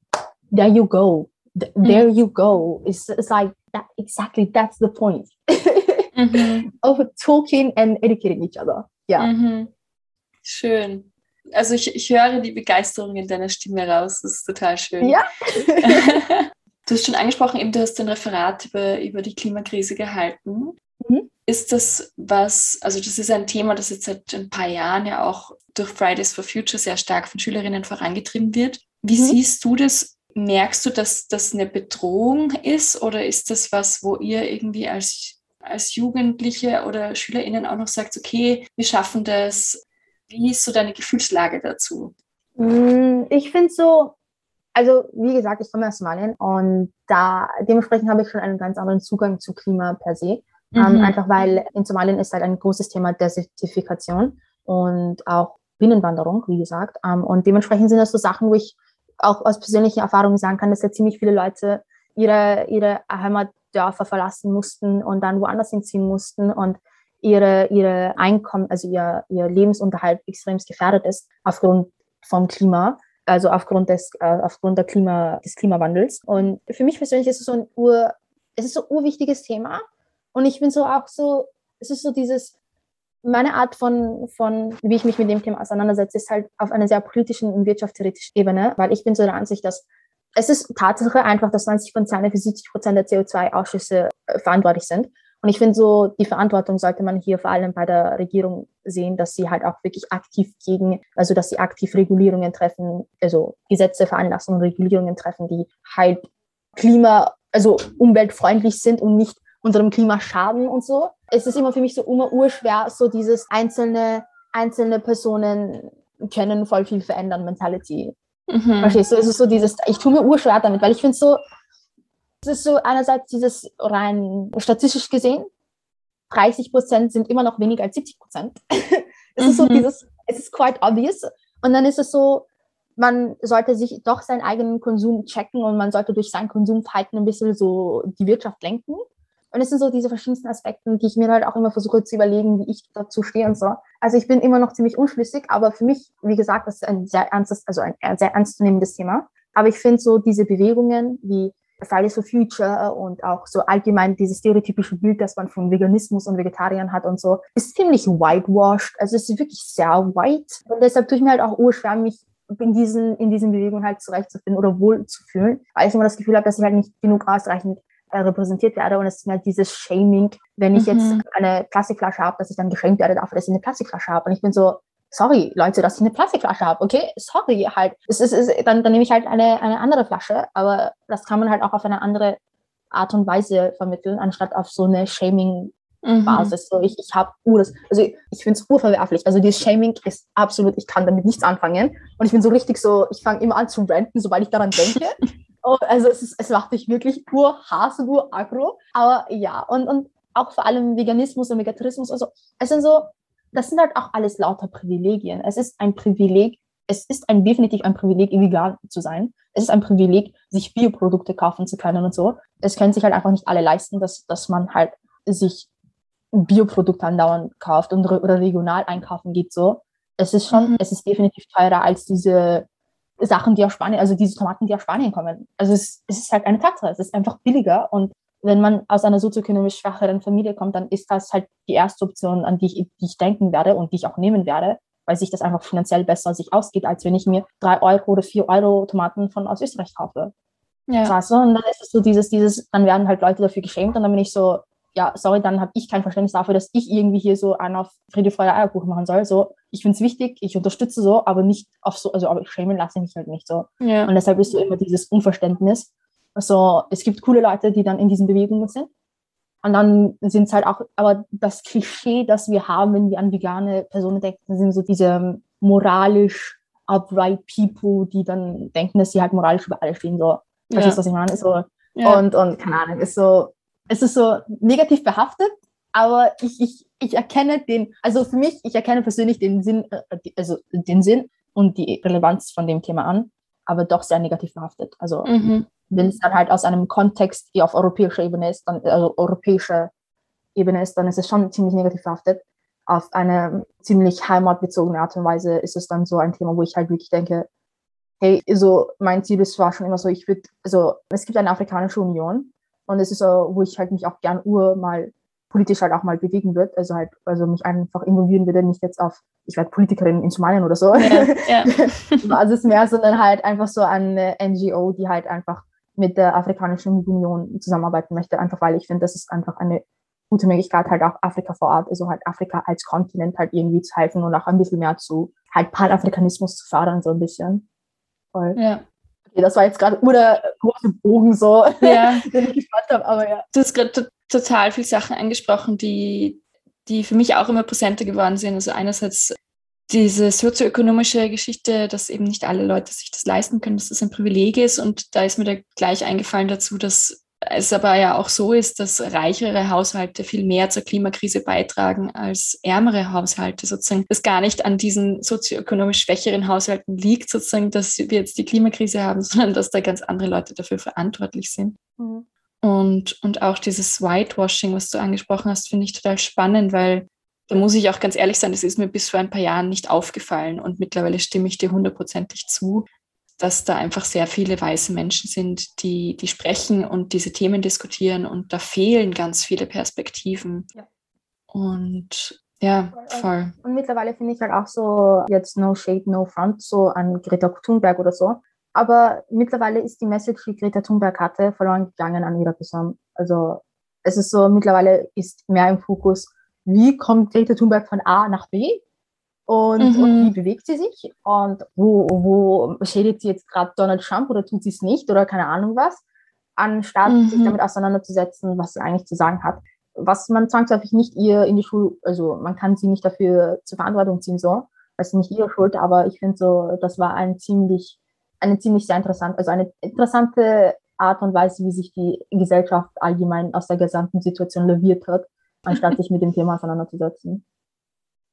there you go, there you go. It's, it's like that, exactly that's the point mhm. of talking and educating each other. Ja. Mhm. Schön. Also ich, ich höre die Begeisterung in deiner Stimme raus. Das ist total schön. Ja. du hast schon angesprochen, eben du hast ein Referat über, über die Klimakrise gehalten. Mhm ist das was, also das ist ein Thema, das jetzt seit ein paar Jahren ja auch durch Fridays for Future sehr stark von Schülerinnen vorangetrieben wird. Wie mhm. siehst du das? Merkst du, dass das eine Bedrohung ist oder ist das was, wo ihr irgendwie als, als Jugendliche oder SchülerInnen auch noch sagt, okay, wir schaffen das? Wie ist so deine Gefühlslage dazu? Mm, ich finde so, also wie gesagt, ich komme aus Somalien und da dementsprechend habe ich schon einen ganz anderen Zugang zu Klima per se. Ähm, mhm. einfach weil in Somalien ist halt ein großes Thema Desertifikation und auch Binnenwanderung, wie gesagt. Ähm, und dementsprechend sind das so Sachen, wo ich auch aus persönlicher Erfahrung sagen kann, dass ja ziemlich viele Leute ihre, ihre Heimatdörfer verlassen mussten und dann woanders hinziehen mussten und ihre, ihre Einkommen, also ihr, ihr Lebensunterhalt extrem gefährdet ist aufgrund vom Klima, also aufgrund des, äh, aufgrund der Klima, des Klimawandels. Und für mich persönlich ist es so ein ur, es ist so ein urwichtiges Thema, und ich bin so auch so, es ist so dieses, meine Art von, von, wie ich mich mit dem Thema auseinandersetze, ist halt auf einer sehr politischen und wirtschaftstheoretischen Ebene, weil ich bin so der Ansicht, dass es ist Tatsache einfach, dass 20 Konzerne für 70 Prozent der CO2-Ausschüsse äh, verantwortlich sind. Und ich finde so, die Verantwortung sollte man hier vor allem bei der Regierung sehen, dass sie halt auch wirklich aktiv gegen, also dass sie aktiv Regulierungen treffen, also Gesetze veranlassen und Regulierungen treffen, die halt Klima, also umweltfreundlich sind und nicht unserem Klima schaden und so. Es ist immer für mich so immer urschwer, so dieses einzelne, einzelne Personen können voll viel verändern, Mentality. Mhm. Verstehst du? Es ist so dieses, ich tue mir urschwer damit, weil ich finde so, es ist so einerseits dieses rein statistisch gesehen, 30 Prozent sind immer noch weniger als 70 Prozent. es mhm. ist so mhm. dieses, es ist quite obvious. Und dann ist es so, man sollte sich doch seinen eigenen Konsum checken und man sollte durch sein Konsumverhalten ein bisschen so die Wirtschaft lenken. Und es sind so diese verschiedensten Aspekte, die ich mir halt auch immer versuche zu überlegen, wie ich dazu stehe und so. Also ich bin immer noch ziemlich unschlüssig, aber für mich, wie gesagt, das ist ein sehr ernstes, also ein, sehr ernstzunehmendes Thema. Aber ich finde so diese Bewegungen wie Fridays for Future und auch so allgemein dieses stereotypische Bild, das man von Veganismus und Vegetariern hat und so, ist ziemlich whitewashed. Also es ist wirklich sehr white. Und deshalb tue ich mir halt auch urschwer, mich in diesen, in diesen Bewegungen halt zurechtzufinden oder wohl zu fühlen, weil ich immer das Gefühl habe, dass ich halt nicht genug ausreichend repräsentiert werde und es ist halt dieses Shaming, wenn ich mhm. jetzt eine Plastikflasche habe, dass ich dann geschämt werde dafür, dass ich eine Plastikflasche habe und ich bin so, sorry, Leute, dass ich eine Plastikflasche habe, okay, sorry, halt, es ist, es ist, dann, dann nehme ich halt eine, eine andere Flasche, aber das kann man halt auch auf eine andere Art und Weise vermitteln, anstatt auf so eine Shaming mhm. Basis. So, ich, ich habe Ures, also ich finde es urverwerflich. Also dieses Shaming ist absolut, ich kann damit nichts anfangen. Und ich bin so richtig so, ich fange immer an zu ranten, sobald ich daran denke. oh, also es, ist, es macht mich wirklich urhass und uragro. Aber ja, und, und auch vor allem Veganismus und Vegetarismus, also es sind so, das sind halt auch alles lauter Privilegien. Es ist ein Privileg, es ist ein, definitiv ein Privileg, vegan zu sein. Es ist ein Privileg, sich Bioprodukte kaufen zu können und so. Es können sich halt einfach nicht alle leisten, dass, dass man halt sich Bioprodukte andauernd kauft und oder regional einkaufen geht so. Es ist schon, mhm. es ist definitiv teurer als diese Sachen, die aus Spanien, also diese Tomaten, die aus Spanien kommen. Also es, es ist halt eine Tatsache, es ist einfach billiger und wenn man aus einer sozioökonomisch schwacheren Familie kommt, dann ist das halt die erste Option, an die ich, die ich denken werde und die ich auch nehmen werde, weil sich das einfach finanziell besser sich ausgeht, als wenn ich mir drei Euro oder vier Euro Tomaten von aus Österreich kaufe. Ja. Krass, und dann ist es so dieses, dieses, dann werden halt Leute dafür geschämt und dann bin ich so, ja, sorry, dann habe ich kein Verständnis dafür, dass ich irgendwie hier so einen auf Friede, Freude, Eierkuchen machen soll. So, ich finde es wichtig, ich unterstütze so, aber nicht auf so, also aber schämen lasse ich mich halt nicht so. Ja. Und deshalb ist so immer dieses Unverständnis. Also es gibt coole Leute, die dann in diesen Bewegungen sind. Und dann sind es halt auch, aber das Klischee, das wir haben, wenn wir an vegane Personen denken, sind so diese moralisch upright people, die dann denken, dass sie halt moralisch über alles stehen. So, verstehst du, was ich meine? So, ja. und, und keine Ahnung, ist so, es ist so negativ behaftet, aber ich, ich, ich erkenne den, also für mich, ich erkenne persönlich den Sinn, äh, also den Sinn und die Relevanz von dem Thema an, aber doch sehr negativ behaftet. Also mhm. wenn es dann halt aus einem Kontext, die auf europäischer Ebene ist, dann, also europäischer Ebene ist, dann ist es schon ziemlich negativ behaftet. Auf eine ziemlich heimatbezogene Art und Weise ist es dann so ein Thema, wo ich halt wirklich denke, hey, so mein Ziel ist zwar schon immer so, ich würde, also es gibt eine Afrikanische Union und es ist so, wo ich halt mich auch gern ur mal politisch halt auch mal bewegen würde. Also halt, also mich einfach involvieren würde, nicht jetzt auf, ich werde Politikerin in Somalien oder so. Ja, ja. also es ist mehr, sondern halt einfach so eine NGO, die halt einfach mit der Afrikanischen Union zusammenarbeiten möchte, einfach weil ich finde, das ist einfach eine gute Möglichkeit, halt auch Afrika vor Ort, also halt Afrika als Kontinent halt irgendwie zu helfen und auch ein bisschen mehr zu halt Panafrikanismus zu fördern, so ein bisschen. Voll. Ja. Okay, das war jetzt gerade nur der große Bogen so, ja. den ich gespannt habe, aber ja. Du hast gerade total viele Sachen angesprochen, die, die für mich auch immer präsenter geworden sind. Also einerseits diese sozioökonomische Geschichte, dass eben nicht alle Leute sich das leisten können, dass das ein Privileg ist. Und da ist mir da gleich eingefallen dazu, dass es aber ja auch so ist, dass reichere Haushalte viel mehr zur Klimakrise beitragen als ärmere Haushalte sozusagen. Das gar nicht an diesen sozioökonomisch schwächeren Haushalten liegt, sozusagen, dass wir jetzt die Klimakrise haben, sondern dass da ganz andere Leute dafür verantwortlich sind. Mhm. Und, und auch dieses Whitewashing, was du angesprochen hast, finde ich total spannend, weil da muss ich auch ganz ehrlich sein, das ist mir bis vor ein paar Jahren nicht aufgefallen und mittlerweile stimme ich dir hundertprozentig zu dass da einfach sehr viele weiße Menschen sind, die, die sprechen und diese Themen diskutieren und da fehlen ganz viele Perspektiven. Ja. Und ja, voll. Und mittlerweile finde ich halt auch so, jetzt no shade, no front, so an Greta Thunberg oder so. Aber mittlerweile ist die Message, die Greta Thunberg hatte, verloren gegangen an ihrer Person. Also es ist so, mittlerweile ist mehr im Fokus, wie kommt Greta Thunberg von A nach B und, mhm. und, wie bewegt sie sich und wo, wo schädigt sie jetzt gerade Donald Trump oder tut sie es nicht oder keine Ahnung was, anstatt mhm. sich damit auseinanderzusetzen, was sie eigentlich zu sagen hat. Was man zwangsläufig nicht ihr in die Schule, also man kann sie nicht dafür zur Verantwortung ziehen, so, das ist nicht ihre Schuld, aber ich finde so, das war ein ziemlich, eine ziemlich sehr interessant, also eine interessante Art und Weise, wie sich die Gesellschaft allgemein aus der gesamten Situation leviert hat, anstatt sich mit dem Thema auseinanderzusetzen.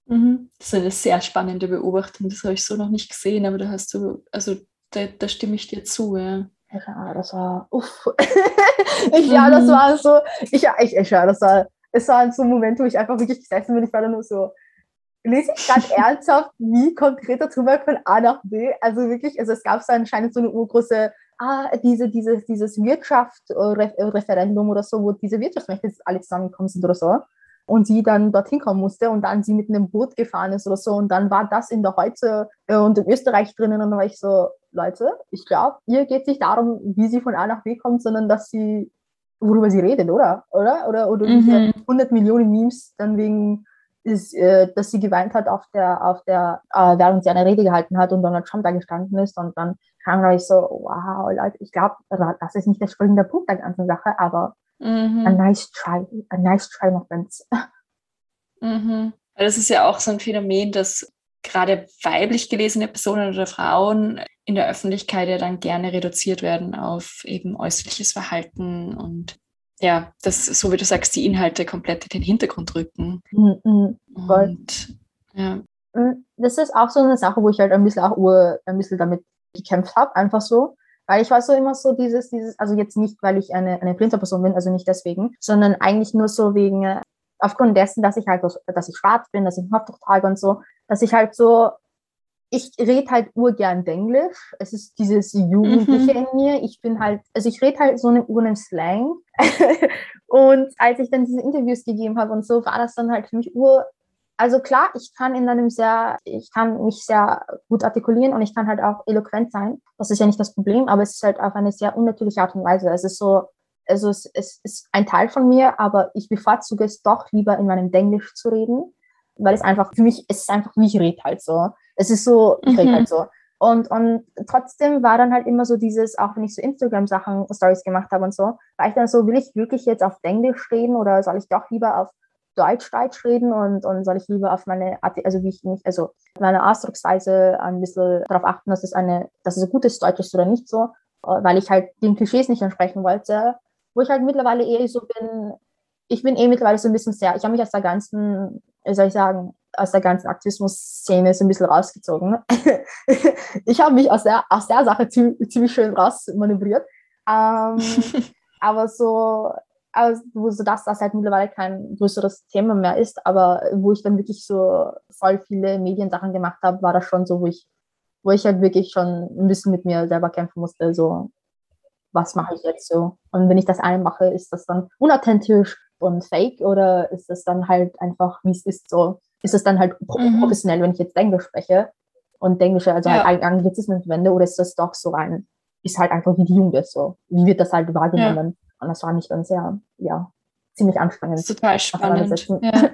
Mhm. Das ist eine sehr spannende Beobachtung, das habe ich so noch nicht gesehen, aber da hast du, also da, da stimme ich dir zu, ja. Ja, das war, uff. ich, mhm. Ja, das mhm. war so, ich, ich, ich, ja, das war, es war so ein Moment, wo ich einfach wirklich gesessen bin, ich war dann nur so, lese ich gerade ernsthaft, wie konkreter Zugang von A nach B? Also wirklich, also es gab so anscheinend so eine urgroße, ah, diese, diese, dieses Wirtschaftsreferendum oder so, wo diese Wirtschaftsmächte alle zusammengekommen sind oder so und sie dann dorthin kommen musste und dann sie mit einem Boot gefahren ist oder so und dann war das in der Heute äh, und in Österreich drinnen und dann war ich so, Leute, ich glaube, ihr geht nicht darum, wie sie von A nach B kommt, sondern dass sie, worüber sie redet, oder? Oder? Oder, oder mhm. diese 100 Millionen Memes dann wegen ist, äh, dass sie geweint hat auf der, auf der, äh, während sie eine Rede gehalten hat und Donald Trump da gestanden ist und dann kam ich so, wow, Leute, ich glaube, das ist nicht der springende Punkt der ganzen Sache, aber mhm. a nice try, a nice try, my friends. Mhm. Das ist ja auch so ein Phänomen, dass gerade weiblich gelesene Personen oder Frauen in der Öffentlichkeit ja dann gerne reduziert werden auf eben äußerliches Verhalten und ja, das, so wie du sagst, die Inhalte komplett in den Hintergrund rücken. Mhm, mhm. und, ja. Mhm, das ist auch so eine Sache, wo ich halt ein bisschen auch ein bisschen damit gekämpft habe, einfach so. Weil ich war so immer so dieses, dieses, also jetzt nicht, weil ich eine, eine Person bin, also nicht deswegen, sondern eigentlich nur so wegen, äh, aufgrund dessen, dass ich halt, dass ich schwarz bin, dass ich ein Kopftuch trage und so, dass ich halt so, ich rede halt urgern Englisch. Es ist dieses Jugendliche mhm. in mir. Ich bin halt, also ich rede halt so einen urnen Slang. und als ich dann diese Interviews gegeben habe und so, war das dann halt für mich ur, also klar, ich kann in einem sehr, ich kann mich sehr gut artikulieren und ich kann halt auch eloquent sein. Das ist ja nicht das Problem, aber es ist halt auf eine sehr unnatürliche Art und Weise. Es ist so, also es, es ist ein Teil von mir, aber ich bevorzuge es doch lieber in meinem Englisch zu reden, weil es einfach, für mich, es ist einfach, wie ich rede halt so. Es ist so, ich rede mhm. halt so. Und, und trotzdem war dann halt immer so dieses, auch wenn ich so Instagram-Sachen, Stories gemacht habe und so, war ich dann so, will ich wirklich jetzt auf Englisch reden oder soll ich doch lieber auf Deutsch Deutsch reden und, und soll ich lieber auf meine, also wie ich mich, also meine Ausdrucksweise ein bisschen darauf achten, dass es eine, dass es ein gutes Deutsch ist oder nicht so, weil ich halt den Klischees nicht entsprechen wollte, wo ich halt mittlerweile eher so bin, ich bin eh mittlerweile so ein bisschen sehr, ich habe mich aus der ganzen, wie soll ich sagen, aus der ganzen Aktivismus-Szene so ein bisschen rausgezogen. ich habe mich aus der, aus der Sache ziemlich, ziemlich schön rausmanövriert. Ähm, aber so, also, dass das halt mittlerweile kein größeres Thema mehr ist, aber wo ich dann wirklich so voll viele Mediensachen gemacht habe, war das schon so, wo ich, wo ich halt wirklich schon ein bisschen mit mir selber kämpfen musste, so, was mache ich jetzt so? Und wenn ich das eine mache, ist das dann unauthentisch und fake oder ist das dann halt einfach, wie es ist, so, ist es dann halt mhm. professionell, wenn ich jetzt Englisch spreche und Englische, also ja. halt Anglizismen verwende oder ist das doch so ein, ist halt einfach wie die Jugend so, wie wird das halt wahrgenommen? Ja. Und das war nicht dann sehr, ja, ziemlich anstrengend. Total spannend. Ja.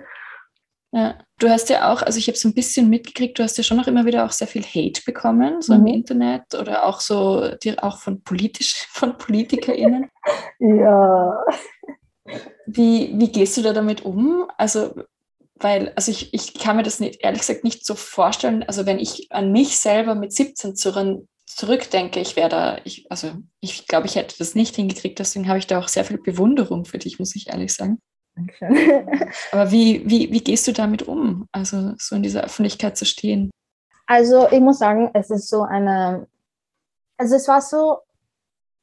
ja. Du hast ja auch, also ich habe so ein bisschen mitgekriegt, du hast ja schon noch immer wieder auch sehr viel Hate bekommen, so mhm. im Internet oder auch so dir auch von politisch, von PolitikerInnen. ja. Wie, wie gehst du da damit um? Also, weil, also ich, ich kann mir das nicht, ehrlich gesagt nicht so vorstellen. Also wenn ich an mich selber mit 17 zurück, zurückdenke, ich wäre da, ich, also ich glaube, ich hätte das nicht hingekriegt, deswegen habe ich da auch sehr viel Bewunderung für dich, muss ich ehrlich sagen. Dankeschön. Aber wie, wie, wie gehst du damit um, also so in dieser Öffentlichkeit zu stehen? Also ich muss sagen, es ist so eine, also es war so,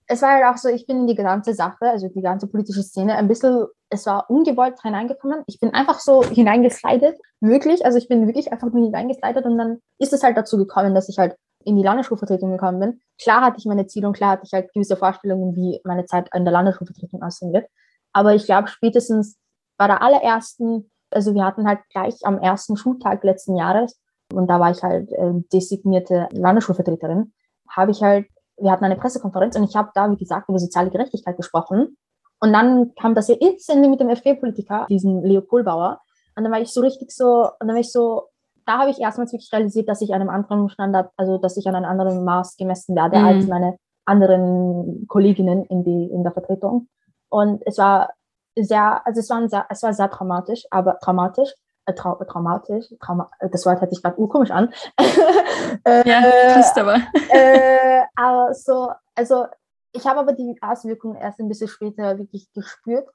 es war halt auch so, ich bin in die ganze Sache, also die ganze politische Szene, ein bisschen, es war ungewollt hineingekommen. Ich bin einfach so hineingeslidet, wirklich, also ich bin wirklich einfach nur hineingeslidet und dann ist es halt dazu gekommen, dass ich halt in die Landesschulvertretung gekommen bin. Klar hatte ich meine Ziele und klar hatte ich halt gewisse Vorstellungen, wie meine Zeit in der Landesschulvertretung aussehen wird. Aber ich glaube, spätestens bei der allerersten, also wir hatten halt gleich am ersten Schultag letzten Jahres, und da war ich halt äh, designierte Landesschulvertreterin, habe ich halt, wir hatten eine Pressekonferenz und ich habe da, wie gesagt, über soziale Gerechtigkeit gesprochen. Und dann kam das ja instantly mit dem FP-Politiker, diesen Leo Kohlbauer. Und dann war ich so richtig so, und dann war ich so, da habe ich erstmals wirklich realisiert, dass ich einem anderen Standard, also dass ich an einem anderen Maß gemessen werde mhm. als meine anderen Kolleginnen in, die, in der Vertretung. Und es war sehr, also es war, sehr, es war sehr traumatisch, aber traumatisch, äh, trau traumatisch, trauma das Wort hört sich gerade komisch an. äh, ja, passt aber. äh, aber so, also ich habe aber die Auswirkungen erst ein bisschen später wirklich gespürt,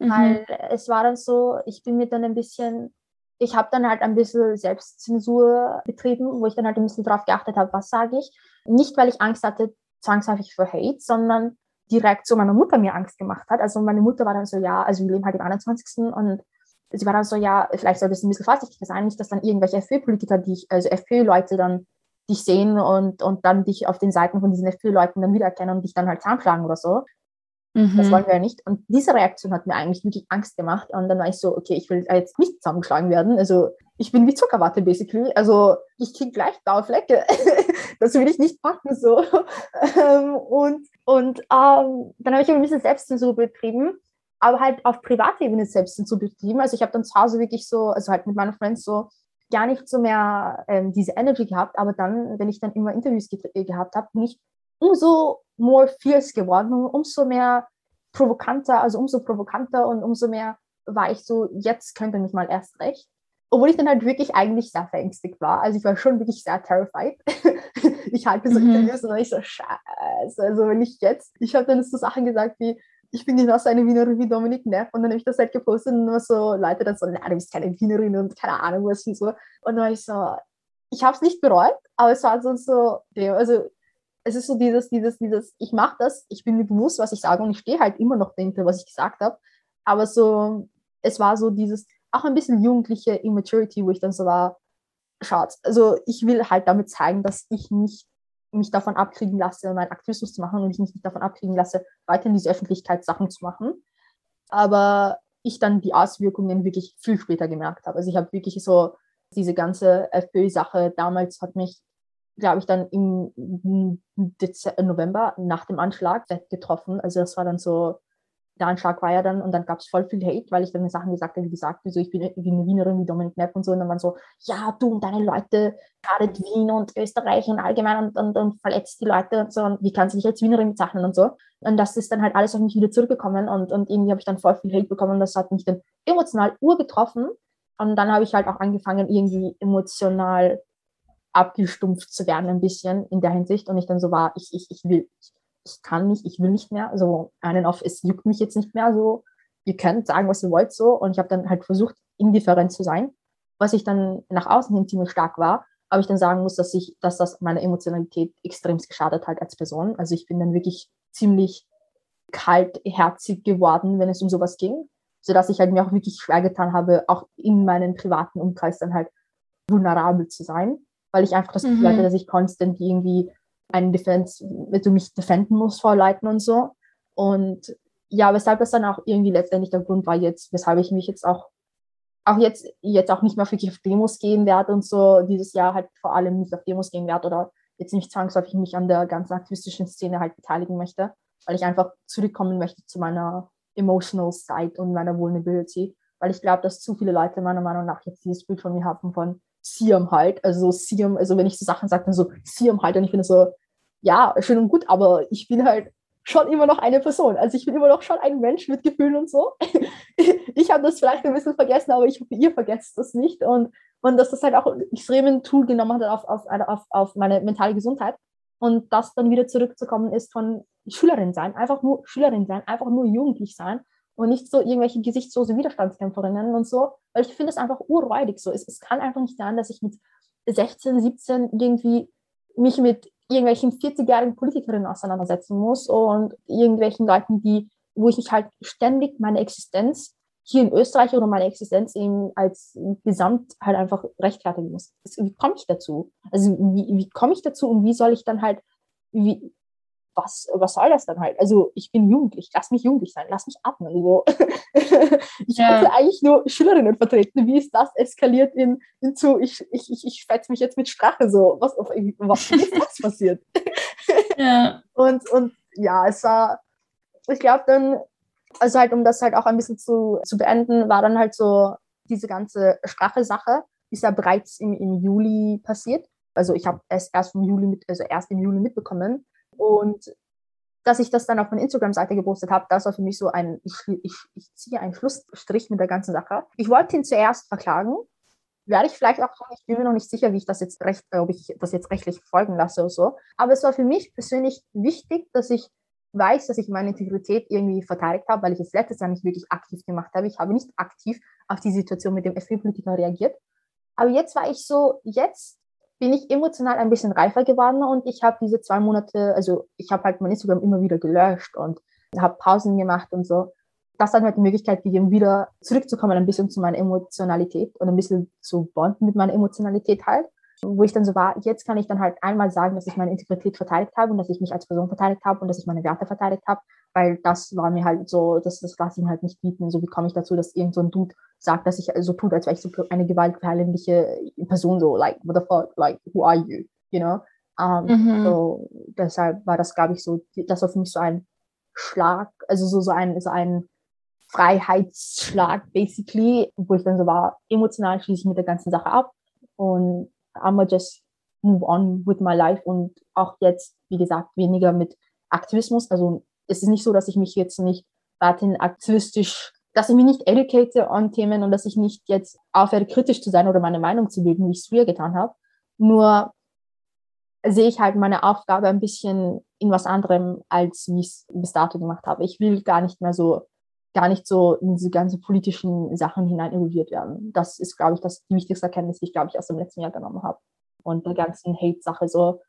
mhm. weil es war dann so, ich bin mir dann ein bisschen ich habe dann halt ein bisschen Selbstzensur betrieben, wo ich dann halt ein bisschen darauf geachtet habe, was sage ich. Nicht, weil ich Angst hatte, zwangsläufig für Hate, sondern die Reaktion meiner Mutter mir Angst gemacht hat. Also meine Mutter war dann so, ja, also wir leben halt im 21. und sie war dann so, ja, vielleicht soll das ein bisschen vorsichtiger sein, nicht, dass dann irgendwelche FPÖ-Politiker, also FPÖ-Leute dann dich sehen und, und dann dich auf den Seiten von diesen FPÖ-Leuten dann wiedererkennen und dich dann halt zusammenschlagen oder so. Mhm. Das wollen wir ja nicht. Und diese Reaktion hat mir eigentlich wirklich Angst gemacht. Und dann war ich so, okay, ich will jetzt nicht zusammengeschlagen werden. Also ich bin wie Zuckerwatte, basically. Also ich kriege gleich blaue Flecke. das will ich nicht packen, so. Ähm, und und ähm, dann habe ich ein bisschen Selbstzensur betrieben. aber halt auf Privatebene selbst zu betrieben. Also ich habe dann zu Hause wirklich so, also halt mit meinen Friends so gar nicht so mehr ähm, diese Energy gehabt, aber dann, wenn ich dann immer Interviews äh, gehabt habe, bin ich umso more fierce geworden und umso mehr provokanter, also umso provokanter und umso mehr war ich so, jetzt könnte mich mal erst recht. Obwohl ich dann halt wirklich eigentlich sehr verängstigt war. Also ich war schon wirklich sehr terrified. ich halte so mhm. Interviews und dann ich so, scheiße. Also wenn ich jetzt, ich habe dann so Sachen gesagt wie, ich bin genauso eine Wienerin wie Dominik Neff und dann habe ich das halt gepostet und nur so Leute dann so, nein, du bist keine Wienerin und keine Ahnung was und so. Und dann war ich so, ich habe es nicht bereut, aber es war so, so also es ist so dieses, dieses, dieses, ich mache das, ich bin mir bewusst, was ich sage und ich stehe halt immer noch dahinter, was ich gesagt habe, aber so, es war so dieses, auch ein bisschen jugendliche Immaturity, wo ich dann so war, schaut, also ich will halt damit zeigen, dass ich nicht mich davon abkriegen lasse, meinen Aktivismus zu machen und ich mich nicht davon abkriegen lasse, weiter in diese Öffentlichkeit Sachen zu machen. Aber ich dann die Auswirkungen wirklich viel später gemerkt habe. Also ich habe wirklich so diese ganze FPÖ-Sache damals hat mich, glaube ich, dann im Dezember, November nach dem Anschlag getroffen. Also das war dann so der Anschlag war ja dann, und dann gab es voll viel Hate, weil ich dann Sachen gesagt habe, wie gesagt, wieso ich bin, ich bin eine Wienerin wie Dominik Nepp und so, und dann waren so, ja, du und deine Leute, gerade Wien und Österreich und allgemein und, und, und verletzt die Leute und so, und wie kannst du dich als Wienerin bezeichnen und so. Und das ist dann halt alles auf mich wieder zurückgekommen und, und irgendwie habe ich dann voll viel Hate bekommen und das hat mich dann emotional urgetroffen. Und dann habe ich halt auch angefangen, irgendwie emotional abgestumpft zu werden ein bisschen in der Hinsicht und ich dann so war, ich, ich, ich will, ich kann nicht, ich will nicht mehr. Also einen auf, es juckt mich jetzt nicht mehr so. Ihr könnt sagen, was ihr wollt so. Und ich habe dann halt versucht, indifferent zu sein, was ich dann nach außen hin ziemlich stark war. Aber ich dann sagen muss, dass ich, dass das meine Emotionalität extrem geschadet hat als Person. Also ich bin dann wirklich ziemlich kaltherzig geworden, wenn es um sowas ging, sodass ich halt mir auch wirklich schwer getan habe, auch in meinem privaten Umkreis dann halt vulnerabel zu sein, weil ich einfach das Gefühl mhm. hatte, dass ich konstant irgendwie einen Defense, wenn du mich defenden musst vor Leuten und so. Und ja, weshalb das dann auch irgendwie letztendlich der Grund war jetzt, weshalb ich mich jetzt auch, auch jetzt, jetzt auch nicht mehr wirklich auf Demos gehen werde und so, dieses Jahr halt vor allem nicht auf Demos gehen werde oder jetzt nicht zwangsläufig mich an der ganzen aktivistischen Szene halt beteiligen möchte, weil ich einfach zurückkommen möchte zu meiner emotional side und meiner Vulnerability, weil ich glaube, dass zu viele Leute meiner Meinung nach jetzt dieses Bild von mir haben von Siam halt, also Siam, also wenn ich so Sachen sage, dann so Siam halt und ich finde so, ja, schön und gut, aber ich bin halt schon immer noch eine Person. Also ich bin immer noch schon ein Mensch mit Gefühlen und so. ich habe das vielleicht ein bisschen vergessen, aber ich hoffe, ihr vergesst das nicht. Und, und dass das halt auch extremen Tool genommen hat auf, auf, auf, auf meine mentale Gesundheit. Und das dann wieder zurückzukommen ist von Schülerin sein, einfach nur Schülerin sein, einfach nur jugendlich sein und nicht so irgendwelche gesichtslose Widerstandskämpferinnen und so, weil ich finde es einfach urräudig so. Es, es kann einfach nicht sein, dass ich mit 16, 17 irgendwie mich mit irgendwelchen 40-jährigen Politikerinnen auseinandersetzen muss und irgendwelchen Leuten, die, wo ich mich halt ständig meine Existenz hier in Österreich oder meine Existenz eben als Gesamt halt einfach rechtfertigen muss. Wie komme ich dazu? Also wie, wie komme ich dazu und wie soll ich dann halt, wie, was, was soll das dann halt? Also ich bin jugendlich, lass mich jugendlich sein, lass mich atmen. So. ich ja. wollte eigentlich nur Schülerinnen vertreten. Wie ist das eskaliert in, zu, ich, ich, ich, ich fetze mich jetzt mit Sprache so. Was, was ist das passiert? ja. Und, und ja, es war, ich glaube dann, also halt, um das halt auch ein bisschen zu, zu beenden, war dann halt so diese ganze Sprache-Sache, ist ja bereits im, im Juli passiert. Also ich habe es erst im Juli mit, also erst im Juli mitbekommen. Und dass ich das dann auf meiner Instagram-Seite gepostet habe, das war für mich so ein, ich, ich, ich ziehe einen Schlussstrich mit der ganzen Sache. Ich wollte ihn zuerst verklagen, werde ich vielleicht auch tun. Ich bin mir noch nicht sicher, wie ich das jetzt recht, ob ich das jetzt rechtlich folgen lasse oder so. Aber es war für mich persönlich wichtig, dass ich weiß, dass ich meine Integrität irgendwie verteidigt habe, weil ich es letztes Jahr nicht wirklich aktiv gemacht habe. Ich habe nicht aktiv auf die Situation mit dem FPÖ-Politiker reagiert. Aber jetzt war ich so, jetzt bin ich emotional ein bisschen reifer geworden und ich habe diese zwei Monate, also ich habe halt mein Instagram immer wieder gelöscht und habe Pausen gemacht und so. Das hat mir halt die Möglichkeit gegeben, wieder zurückzukommen ein bisschen zu meiner Emotionalität und ein bisschen zu bonden mit meiner Emotionalität halt wo ich dann so war, jetzt kann ich dann halt einmal sagen, dass ich meine Integrität verteidigt habe und dass ich mich als Person verteidigt habe und dass ich meine Werte verteidigt habe, weil das war mir halt so, das, das lasse ich mir halt nicht bieten. So wie komme ich dazu, dass irgend so ein Dude sagt, dass ich so tut, als wäre ich so eine gewaltverherrliche Person, so like, what the fuck, like, who are you, you know? Um, mhm. so, deshalb war das, glaube ich, so, das war für mich so ein Schlag, also so, so ein, so ein Freiheitsschlag, basically, wo ich dann so war, emotional schließe ich mit der ganzen Sache ab und I'm just move on with my life und auch jetzt, wie gesagt, weniger mit Aktivismus. Also es ist nicht so, dass ich mich jetzt nicht weiterhin aktivistisch, dass ich mich nicht educate on Themen und dass ich nicht jetzt aufhöre, kritisch zu sein oder meine Meinung zu bilden, wie ich es früher getan habe. Nur sehe ich halt meine Aufgabe ein bisschen in was anderem, als wie ich es bis dato gemacht habe. Ich will gar nicht mehr so, gar nicht so in diese ganzen politischen Sachen hinein involviert werden. Das ist, glaube ich, das die wichtigste Erkenntnis, die ich, glaube ich, aus dem letzten Jahr genommen habe. Und der ganzen Hate-Sache so.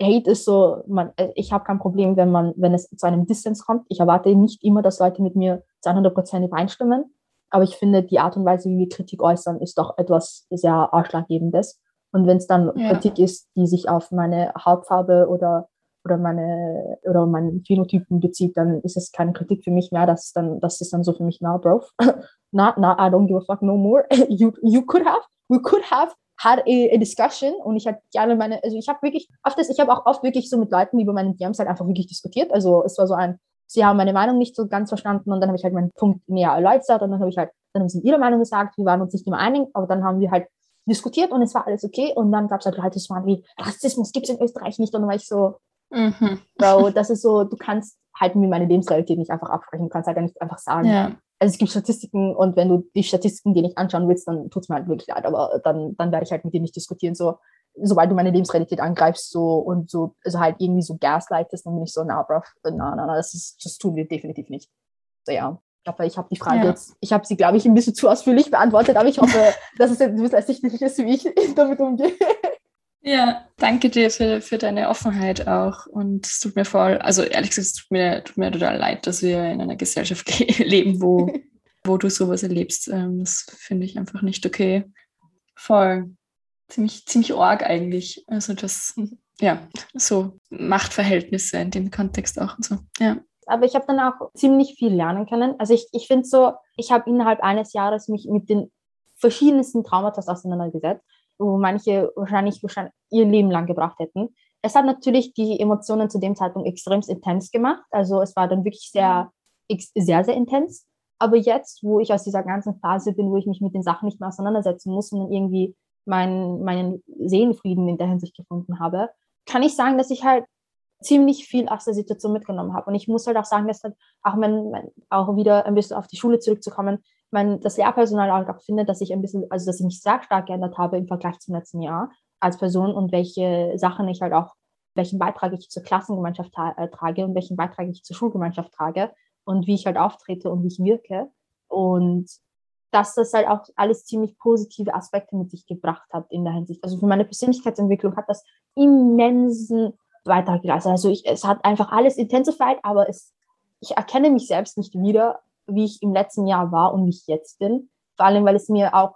Hate ist so, man, ich habe kein Problem, wenn man, wenn es zu einem Distance kommt. Ich erwarte nicht immer, dass Leute mit mir zu 100 Prozent übereinstimmen. Aber ich finde, die Art und Weise, wie wir Kritik äußern, ist doch etwas sehr Ausschlaggebendes. Und wenn es dann ja. Kritik ist, die sich auf meine Hautfarbe oder oder meine oder meinen Phänotypen bezieht, dann ist es keine Kritik für mich mehr. Das ist dann, das ist dann so für mich, na, bro, na, na, I don't give a fuck no more. you, you could have, we could have a, a discussion und ich hatte gerne meine, also ich habe wirklich oft, ich habe auch oft wirklich so mit Leuten über meine DMs halt einfach wirklich diskutiert. Also es war so ein, sie haben meine Meinung nicht so ganz verstanden und dann habe ich halt meinen Punkt näher erläutert und dann habe ich halt, dann haben sie ihre Meinung gesagt, wir waren uns nicht immer einig, aber dann haben wir halt diskutiert und es war alles okay. Und dann gab es halt Leute, das waren wie, Rassismus gibt es in Österreich nicht. Und dann war ich so, mhm. Bro, das ist so, du kannst halt mir meine Lebensrealität nicht einfach absprechen. Du kannst halt nicht einfach sagen. Ja. Also es gibt Statistiken und wenn du die Statistiken dir nicht anschauen willst, dann tut es mir halt wirklich leid. Aber dann, dann werde ich halt mit dir nicht diskutieren. So, sobald du meine Lebensrealität angreifst so und so, also halt irgendwie so gaslightest, dann bin ich so, na, bro, na, na, na, das, ist, das tun wir definitiv nicht. So, ja. Ich hoffe, ich habe die Frage ja. jetzt, ich habe sie, glaube ich, ein bisschen zu ausführlich beantwortet, aber ich hoffe, dass es jetzt ein bisschen ersichtlich ist, wie ich damit umgehe. Ja, danke dir für, für deine Offenheit auch. Und es tut mir voll, also ehrlich gesagt, es tut mir, tut mir total leid, dass wir in einer Gesellschaft leben, wo, wo du sowas erlebst. Ähm, das finde ich einfach nicht okay. Voll. Ziemlich, ziemlich arg eigentlich. Also das, ja, so Machtverhältnisse in dem Kontext auch und so. Ja aber ich habe dann auch ziemlich viel lernen können. Also ich, ich finde so, ich habe innerhalb eines Jahres mich mit den verschiedensten Traumata auseinandergesetzt, wo manche wahrscheinlich, wahrscheinlich ihr Leben lang gebracht hätten. Es hat natürlich die Emotionen zu dem Zeitpunkt extrem intens gemacht. Also es war dann wirklich sehr, sehr, sehr intens. Aber jetzt, wo ich aus dieser ganzen Phase bin, wo ich mich mit den Sachen nicht mehr auseinandersetzen muss und irgendwie meinen, meinen Seelenfrieden in der Hinsicht gefunden habe, kann ich sagen, dass ich halt ziemlich viel aus der Situation mitgenommen habe. Und ich muss halt auch sagen, dass halt auch, mein, mein, auch wieder ein bisschen auf die Schule zurückzukommen, mein, das Lehrpersonal auch findet, dass ich ein bisschen, also dass ich mich sehr stark geändert habe im Vergleich zum letzten Jahr als Person und welche Sachen ich halt auch, welchen Beitrag ich zur Klassengemeinschaft äh, trage und welchen Beitrag ich zur Schulgemeinschaft trage und wie ich halt auftrete und wie ich wirke. Und dass das halt auch alles ziemlich positive Aspekte mit sich gebracht hat in der Hinsicht. Also für meine Persönlichkeitsentwicklung hat das immensen Beitrag geleistet. Also ich, es hat einfach alles intensified, aber es, ich erkenne mich selbst nicht wieder, wie ich im letzten Jahr war und wie ich jetzt bin. Vor allem, weil es mir auch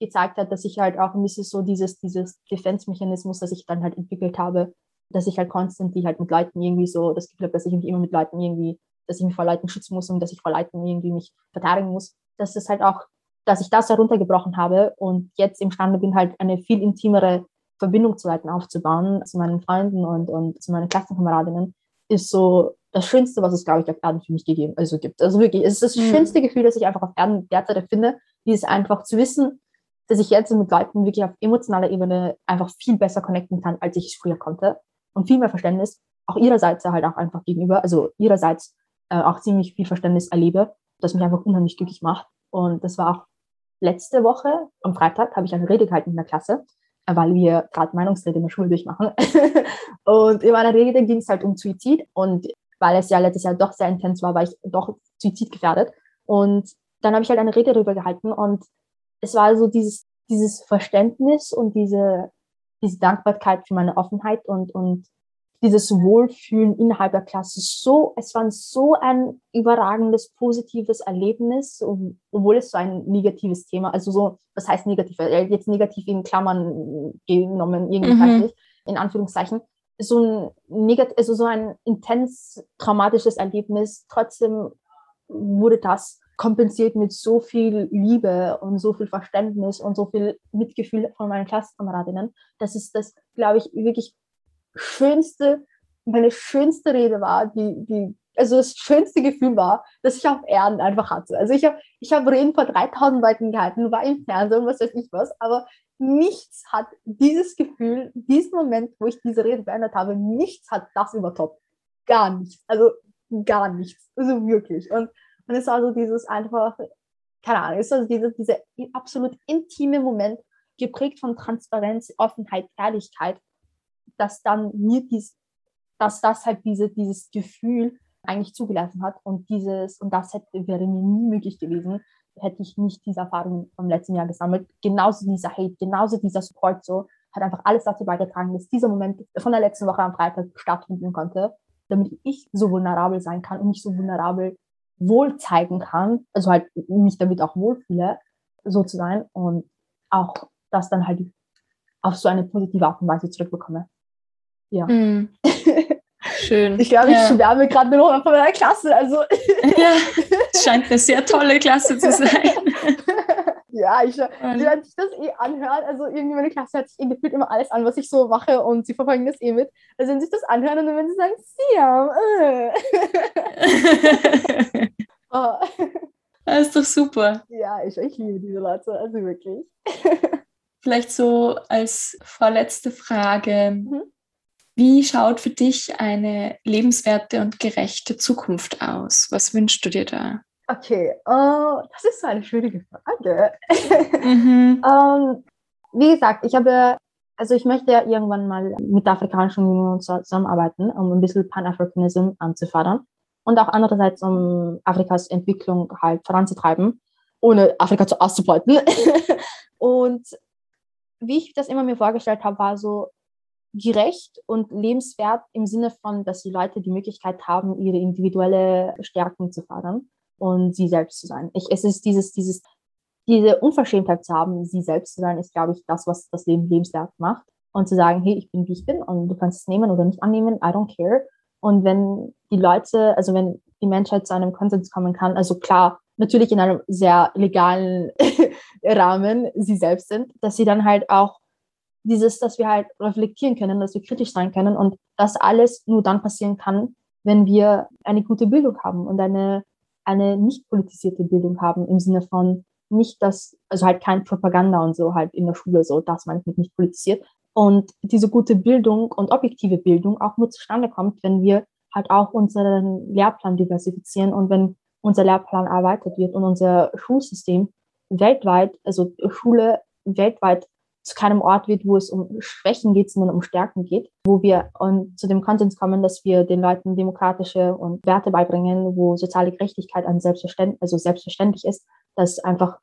gezeigt hat, dass ich halt auch ein bisschen so dieses, dieses Defense-Mechanismus, das ich dann halt entwickelt habe, dass ich halt konstant die halt mit Leuten irgendwie so, das Gefühl habe, dass ich mich immer mit Leuten irgendwie, dass ich mich vor Leuten schützen muss und dass ich vor Leuten irgendwie mich verteidigen muss. Das ist halt auch, dass ich das heruntergebrochen habe und jetzt imstande bin, halt eine viel intimere Verbindung zu Leuten aufzubauen, zu meinen Freunden und, und zu meinen Klassenkameradinnen, ist so das Schönste, was es, glaube ich, auf Erden für mich gegeben also gibt. Also wirklich, es ist das mhm. schönste Gefühl, das ich einfach auf Erden derzeit empfinde, dieses einfach zu wissen, dass ich jetzt mit Leuten wirklich auf emotionaler Ebene einfach viel besser connecten kann, als ich es früher konnte. Und viel mehr Verständnis, auch ihrerseits halt auch einfach gegenüber, also ihrerseits äh, auch ziemlich viel Verständnis erlebe, das mich einfach unheimlich glücklich macht. Und das war auch letzte Woche, am Freitag, habe ich eine Rede gehalten in der Klasse weil wir gerade Meinungsrede in der Schule durchmachen. und in meiner Rede ging es halt um Suizid und weil es ja letztes Jahr doch sehr intens war, war ich doch suizidgefährdet. Und dann habe ich halt eine Rede darüber gehalten und es war so dieses, dieses Verständnis und diese, diese Dankbarkeit für meine Offenheit und, und dieses Wohlfühlen innerhalb der Klasse so, es war so ein überragendes, positives Erlebnis, obwohl es so ein negatives Thema, also so, was heißt negativ, jetzt negativ in Klammern genommen, irgendwie mhm. in Anführungszeichen, so ein negativ, also so ein intens traumatisches Erlebnis, trotzdem wurde das kompensiert mit so viel Liebe und so viel Verständnis und so viel Mitgefühl von meinen Klassenkameradinnen. Das ist das, glaube ich, wirklich schönste, meine schönste Rede war, die, die, also das schönste Gefühl war, dass ich auf Erden einfach hatte. Also ich habe ich hab Reden vor 3000 Leuten gehalten, war im Fernsehen was weiß ich was, aber nichts hat dieses Gefühl, diesen Moment, wo ich diese Rede beendet habe, nichts hat das übertoppt. Gar nichts. Also gar nichts. Also wirklich. Und, und es war so dieses einfach, keine Ahnung, es ist also dieser, dieser absolut intime Moment, geprägt von Transparenz, Offenheit, Ehrlichkeit, dass dann mir dies, dass das halt diese, dieses Gefühl eigentlich zugelassen hat und dieses, und das hätte, wäre mir nie möglich gewesen, hätte ich nicht diese Erfahrung vom letzten Jahr gesammelt. Genauso dieser Hate, genauso dieser Support so, hat einfach alles dazu beigetragen, dass dieser Moment von der letzten Woche am Freitag stattfinden konnte, damit ich so vulnerabel sein kann und mich so vulnerabel wohl zeigen kann, also halt mich damit auch wohlfühle, so zu sein und auch das dann halt auf so eine positive Art und Weise zurückbekomme. Ja. Mm. Schön. Ich glaube, ich ja. schwärme gerade nur noch von meiner Klasse. Also. Ja, scheint eine sehr tolle Klasse zu sein. Ja, ich, wenn sich das eh anhört, also irgendwie meine Klasse hört sich eh gefühlt immer alles an, was ich so mache und sie verfolgen das eh mit. Also wenn sie sich das anhören und dann wenn sie sagen, Siam, äh. oh. Das ist doch super. Ja, ich, ich liebe diese Leute, also wirklich. Vielleicht so als vorletzte Frage. Mhm. Wie schaut für dich eine lebenswerte und gerechte Zukunft aus? Was wünschst du dir da? Okay, uh, das ist so eine schwierige Frage. Mhm. um, ähm, wie gesagt, ich habe, also ich möchte ja irgendwann mal mit der Afrikanischen Union zusammenarbeiten, um ein bisschen Pan-Africanism anzufördern und auch andererseits, um Afrikas Entwicklung halt voranzutreiben, ohne Afrika zu auszubeuten. und wie ich das immer mir vorgestellt habe, war so gerecht und lebenswert im Sinne von, dass die Leute die Möglichkeit haben, ihre individuelle Stärken zu fördern und sie selbst zu sein. Ich, es ist dieses, dieses, diese Unverschämtheit zu haben, sie selbst zu sein, ist, glaube ich, das, was das Leben lebenswert macht. Und zu sagen, hey, ich bin, wie ich bin und du kannst es nehmen oder nicht annehmen, I don't care. Und wenn die Leute, also wenn die Menschheit zu einem Konsens kommen kann, also klar, natürlich in einem sehr legalen Rahmen sie selbst sind, dass sie dann halt auch dieses, dass wir halt reflektieren können, dass wir kritisch sein können und das alles nur dann passieren kann, wenn wir eine gute Bildung haben und eine eine nicht politisierte Bildung haben, im Sinne von nicht das, also halt kein Propaganda und so halt in der Schule, so das meine ich mit nicht politisiert. Und diese gute Bildung und objektive Bildung auch nur zustande kommt, wenn wir halt auch unseren Lehrplan diversifizieren und wenn unser Lehrplan erweitert wird und unser Schulsystem weltweit, also Schule weltweit zu keinem Ort wird, wo es um Schwächen geht, sondern um Stärken geht, wo wir um, zu dem Konsens kommen, dass wir den Leuten demokratische und Werte beibringen, wo soziale Gerechtigkeit ein Selbstverständlich, also selbstverständlich ist, dass einfach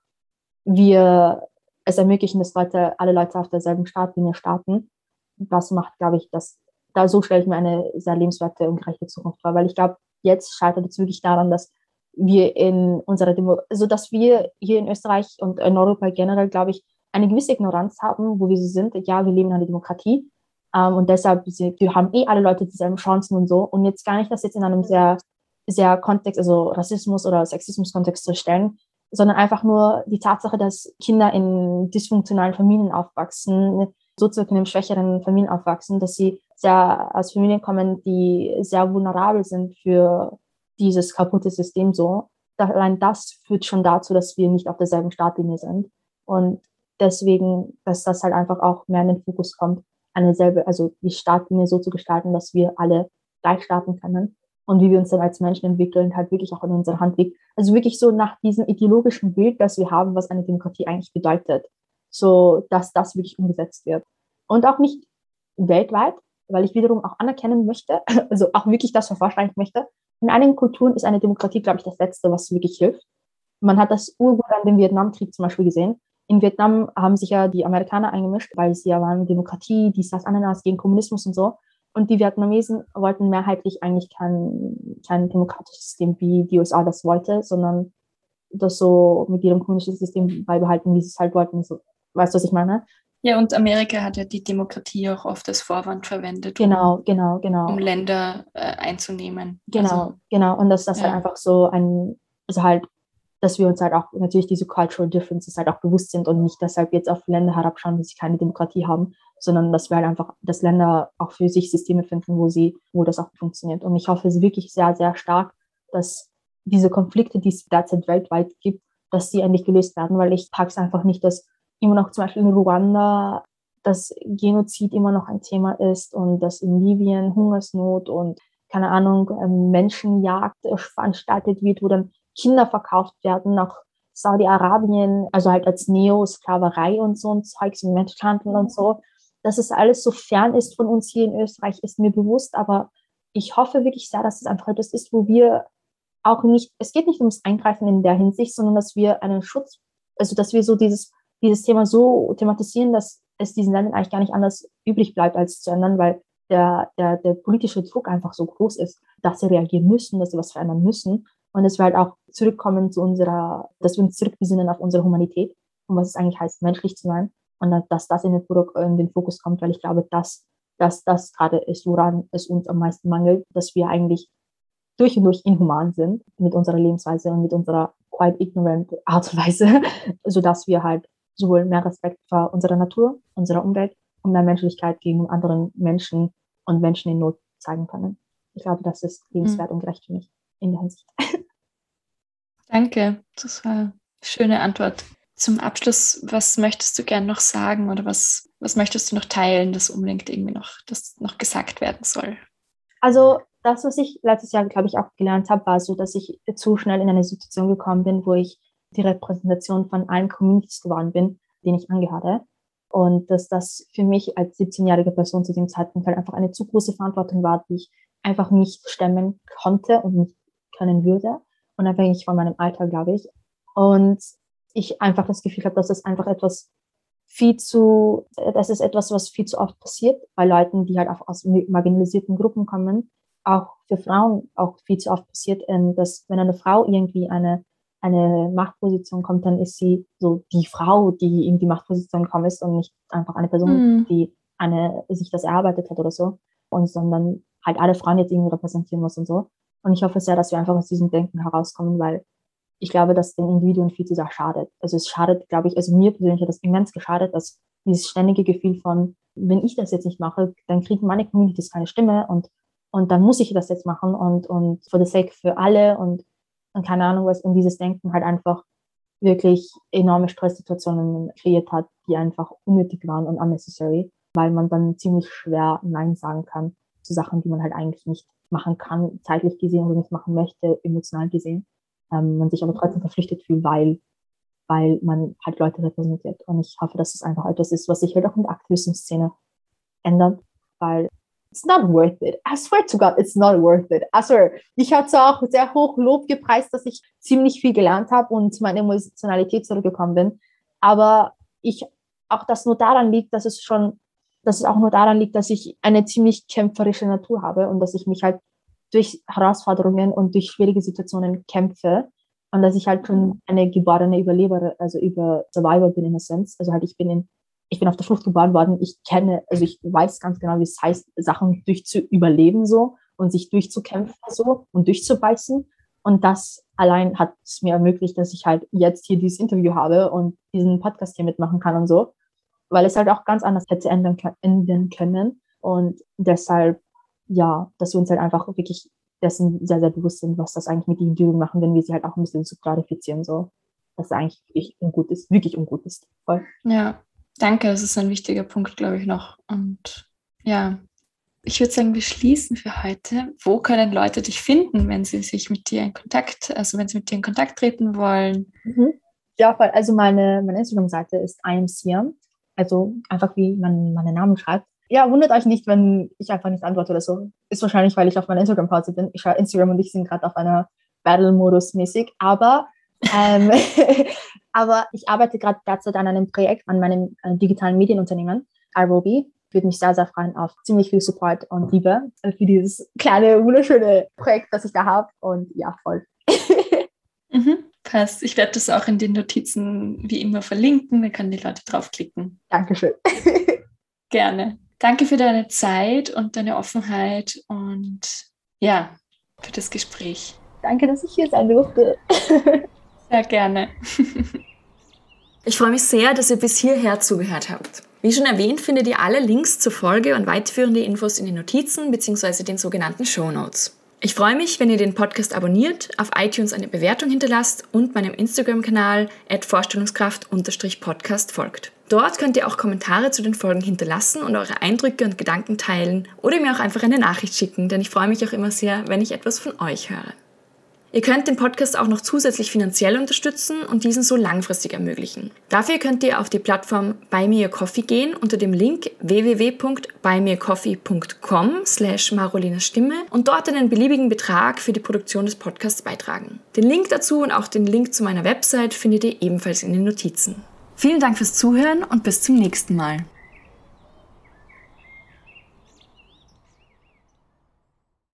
wir es ermöglichen, dass Leute, alle Leute auf derselben Startlinie starten. Was macht, glaube ich, dass da so stelle ich mir eine sehr lebenswerte und gerechte Zukunft vor, weil ich glaube, jetzt scheitert es wirklich daran, dass wir in unserer Demo also dass wir hier in Österreich und in Europa generell, glaube ich, eine gewisse Ignoranz haben, wo wir sie sind. Ja, wir leben in einer Demokratie ähm, und deshalb wir haben eh alle Leute dieselben Chancen und so. Und jetzt gar nicht das jetzt in einem sehr, sehr Kontext, also Rassismus oder Sexismus-Kontext zu stellen, sondern einfach nur die Tatsache, dass Kinder in dysfunktionalen Familien aufwachsen, sozusagen in schwächeren Familien aufwachsen, dass sie sehr aus Familien kommen, die sehr vulnerabel sind für dieses kaputte System so. Allein das führt schon dazu, dass wir nicht auf derselben Startlinie sind. Und deswegen, dass das halt einfach auch mehr in den Fokus kommt, eine selbe, also die Startlinie so zu gestalten, dass wir alle gleich starten können und wie wir uns dann als Menschen entwickeln, halt wirklich auch in unserer Hand liegt. Also wirklich so nach diesem ideologischen Bild, das wir haben, was eine Demokratie eigentlich bedeutet, so dass das wirklich umgesetzt wird. Und auch nicht weltweit, weil ich wiederum auch anerkennen möchte, also auch wirklich das vervorschlagen möchte. In einigen Kulturen ist eine Demokratie, glaube ich, das Letzte, was wirklich hilft. Man hat das urgut an dem Vietnamkrieg zum Beispiel gesehen. In Vietnam haben sich ja die Amerikaner eingemischt, weil sie ja waren Demokratie, dies, das, Ananas gegen Kommunismus und so. Und die Vietnamesen wollten mehrheitlich eigentlich kein, kein demokratisches System, wie die USA das wollte, sondern das so mit ihrem kommunistischen System beibehalten, wie sie es halt wollten. So, weißt du, was ich meine? Ja, und Amerika hat ja die Demokratie auch oft als Vorwand verwendet. Genau, um, genau, genau. Um Länder äh, einzunehmen. Genau, also, genau. Und dass das ja. halt einfach so ein, also halt dass wir uns halt auch natürlich diese Cultural Differences halt auch bewusst sind und nicht deshalb jetzt auf Länder herabschauen, die keine Demokratie haben, sondern dass wir halt einfach, dass Länder auch für sich Systeme finden, wo sie, wo das auch funktioniert. Und ich hoffe es wirklich sehr, sehr stark, dass diese Konflikte, die es derzeit weltweit gibt, dass die endlich gelöst werden, weil ich packe es einfach nicht, dass immer noch zum Beispiel in Ruanda das Genozid immer noch ein Thema ist und dass in Libyen Hungersnot und keine Ahnung, Menschenjagd veranstaltet wird, wo dann Kinder verkauft werden nach Saudi-Arabien, also halt als Neo-Sklaverei und so ein Zeugs und Menschenhandel und so. Dass es alles so fern ist von uns hier in Österreich, ist mir bewusst, aber ich hoffe wirklich sehr, dass es einfach etwas ist, wo wir auch nicht, es geht nicht ums Eingreifen in der Hinsicht, sondern dass wir einen Schutz, also dass wir so dieses, dieses Thema so thematisieren, dass es diesen Ländern eigentlich gar nicht anders übrig bleibt, als zu ändern, weil der, der, der politische Druck einfach so groß ist, dass sie reagieren müssen, dass sie was verändern müssen und dass wir halt auch zurückkommen zu unserer, dass wir uns zurückbesinnen auf unsere Humanität und was es eigentlich heißt, menschlich zu sein. Und dass das in den, in den Fokus kommt, weil ich glaube, dass, dass das gerade ist, woran es uns am meisten mangelt, dass wir eigentlich durch und durch inhuman sind mit unserer Lebensweise und mit unserer quite ignorant Art und Weise, sodass wir halt sowohl mehr Respekt vor unserer Natur, unserer Umwelt und mehr Menschlichkeit gegen anderen Menschen und Menschen in Not zeigen können. Ich glaube, das ist lebenswert mhm. und gerecht für mich in der Hinsicht. Danke, das war eine schöne Antwort. Zum Abschluss, was möchtest du gern noch sagen oder was, was möchtest du noch teilen, das unbedingt irgendwie noch, das noch gesagt werden soll? Also das, was ich letztes Jahr, glaube ich, auch gelernt habe, war so, dass ich zu schnell in eine Situation gekommen bin, wo ich die Repräsentation von allen Communities geworden bin, denen ich angehöre. Und dass das für mich als 17-jährige Person zu dem Zeitpunkt halt einfach eine zu große Verantwortung war, die ich einfach nicht stemmen konnte und nicht können würde, unabhängig von meinem Alter, glaube ich. Und ich einfach das Gefühl habe, dass es einfach etwas viel zu, das ist etwas, was viel zu oft passiert bei Leuten, die halt auch aus marginalisierten Gruppen kommen. Auch für Frauen auch viel zu oft passiert, ähm, dass wenn eine Frau irgendwie eine, eine Machtposition kommt, dann ist sie so die Frau, die in die Machtposition gekommen ist und nicht einfach eine Person, mhm. die eine, sich das erarbeitet hat oder so. Und sondern halt alle Frauen jetzt irgendwie repräsentieren muss und so. Und ich hoffe sehr, dass wir einfach aus diesem Denken herauskommen, weil ich glaube, dass den Individuen viel zu sehr schadet. Also es schadet, glaube ich, also mir persönlich hat das immens geschadet, dass dieses ständige Gefühl von, wenn ich das jetzt nicht mache, dann kriegen meine Communities keine Stimme und, und dann muss ich das jetzt machen und, und for the sake für alle und, und keine Ahnung was. Und dieses Denken halt einfach wirklich enorme Stresssituationen kreiert hat, die einfach unnötig waren und unnecessary, weil man dann ziemlich schwer Nein sagen kann zu Sachen, die man halt eigentlich nicht machen kann, zeitlich gesehen oder nicht machen möchte, emotional gesehen. Ähm, man sich aber trotzdem verpflichtet fühlt, weil, weil man halt Leute repräsentiert. Und ich hoffe, dass es einfach etwas ist, was sich halt auch in der Aktivismus-Szene ändert, weil it's not worth it. I swear to God, it's not worth it. Swear. Ich habe zwar auch sehr hoch Lob gepreist, dass ich ziemlich viel gelernt habe und meine Emotionalität zurückgekommen bin, aber ich auch das nur daran liegt, dass es schon dass es auch nur daran liegt, dass ich eine ziemlich kämpferische Natur habe und dass ich mich halt durch Herausforderungen und durch schwierige Situationen kämpfe und dass ich halt schon eine geborene Überleber, also über Survivor bin in sense. Also halt ich bin in, ich bin auf der Flucht geboren worden. Ich kenne, also ich weiß ganz genau, wie es heißt, Sachen durchzuüberleben so und sich durchzukämpfen so und durchzubeißen. Und das allein hat es mir ermöglicht, dass ich halt jetzt hier dieses Interview habe und diesen Podcast hier mitmachen kann und so weil es halt auch ganz anders hätte enden, enden können. Und deshalb, ja, dass wir uns halt einfach wirklich dessen sehr, sehr bewusst sind, was das eigentlich mit den Individuen machen, wenn wir sie halt auch ein bisschen zu klarifizieren, so, dass es eigentlich wirklich ungut ist, wirklich ungut ist. Voll. Ja, danke, das ist ein wichtiger Punkt, glaube ich, noch. Und ja, ich würde sagen, wir schließen für heute. Wo können Leute dich finden, wenn sie sich mit dir in Kontakt, also wenn sie mit dir in Kontakt treten wollen? Mhm. Ja, voll. Also meine, meine Instagram-Seite ist IamSiam. Also einfach wie man meinen Namen schreibt. Ja, wundert euch nicht, wenn ich einfach nicht antworte oder so. Ist wahrscheinlich, weil ich auf meiner Instagram-Pause bin. Ich schaue Instagram und ich sind gerade auf einer Battle-Modus mäßig. Aber, ähm, aber ich arbeite gerade derzeit an einem Projekt, an meinem äh, digitalen Medienunternehmen, iRobi. Würde mich sehr, sehr freuen auf ziemlich viel Support und Liebe für dieses kleine, wunderschöne Projekt, das ich da habe. Und ja, voll. mhm. Passt. Ich werde das auch in den Notizen wie immer verlinken. Da können die Leute draufklicken. Dankeschön. Gerne. Danke für deine Zeit und deine Offenheit und ja, für das Gespräch. Danke, dass ich hier sein durfte. Sehr gerne. ich freue mich sehr, dass ihr bis hierher zugehört habt. Wie schon erwähnt, findet ihr alle Links zur Folge und weiterführende Infos in den Notizen bzw. den sogenannten Show Notes. Ich freue mich, wenn ihr den Podcast abonniert, auf iTunes eine Bewertung hinterlasst und meinem Instagram-Kanal vorstellungskraft-podcast folgt. Dort könnt ihr auch Kommentare zu den Folgen hinterlassen und eure Eindrücke und Gedanken teilen oder mir auch einfach eine Nachricht schicken, denn ich freue mich auch immer sehr, wenn ich etwas von euch höre. Ihr könnt den Podcast auch noch zusätzlich finanziell unterstützen und diesen so langfristig ermöglichen. Dafür könnt ihr auf die Plattform Buy Me a Coffee gehen unter dem Link www.buymeacoffee.com slash Marolinas Stimme und dort einen beliebigen Betrag für die Produktion des Podcasts beitragen. Den Link dazu und auch den Link zu meiner Website findet ihr ebenfalls in den Notizen. Vielen Dank fürs Zuhören und bis zum nächsten Mal.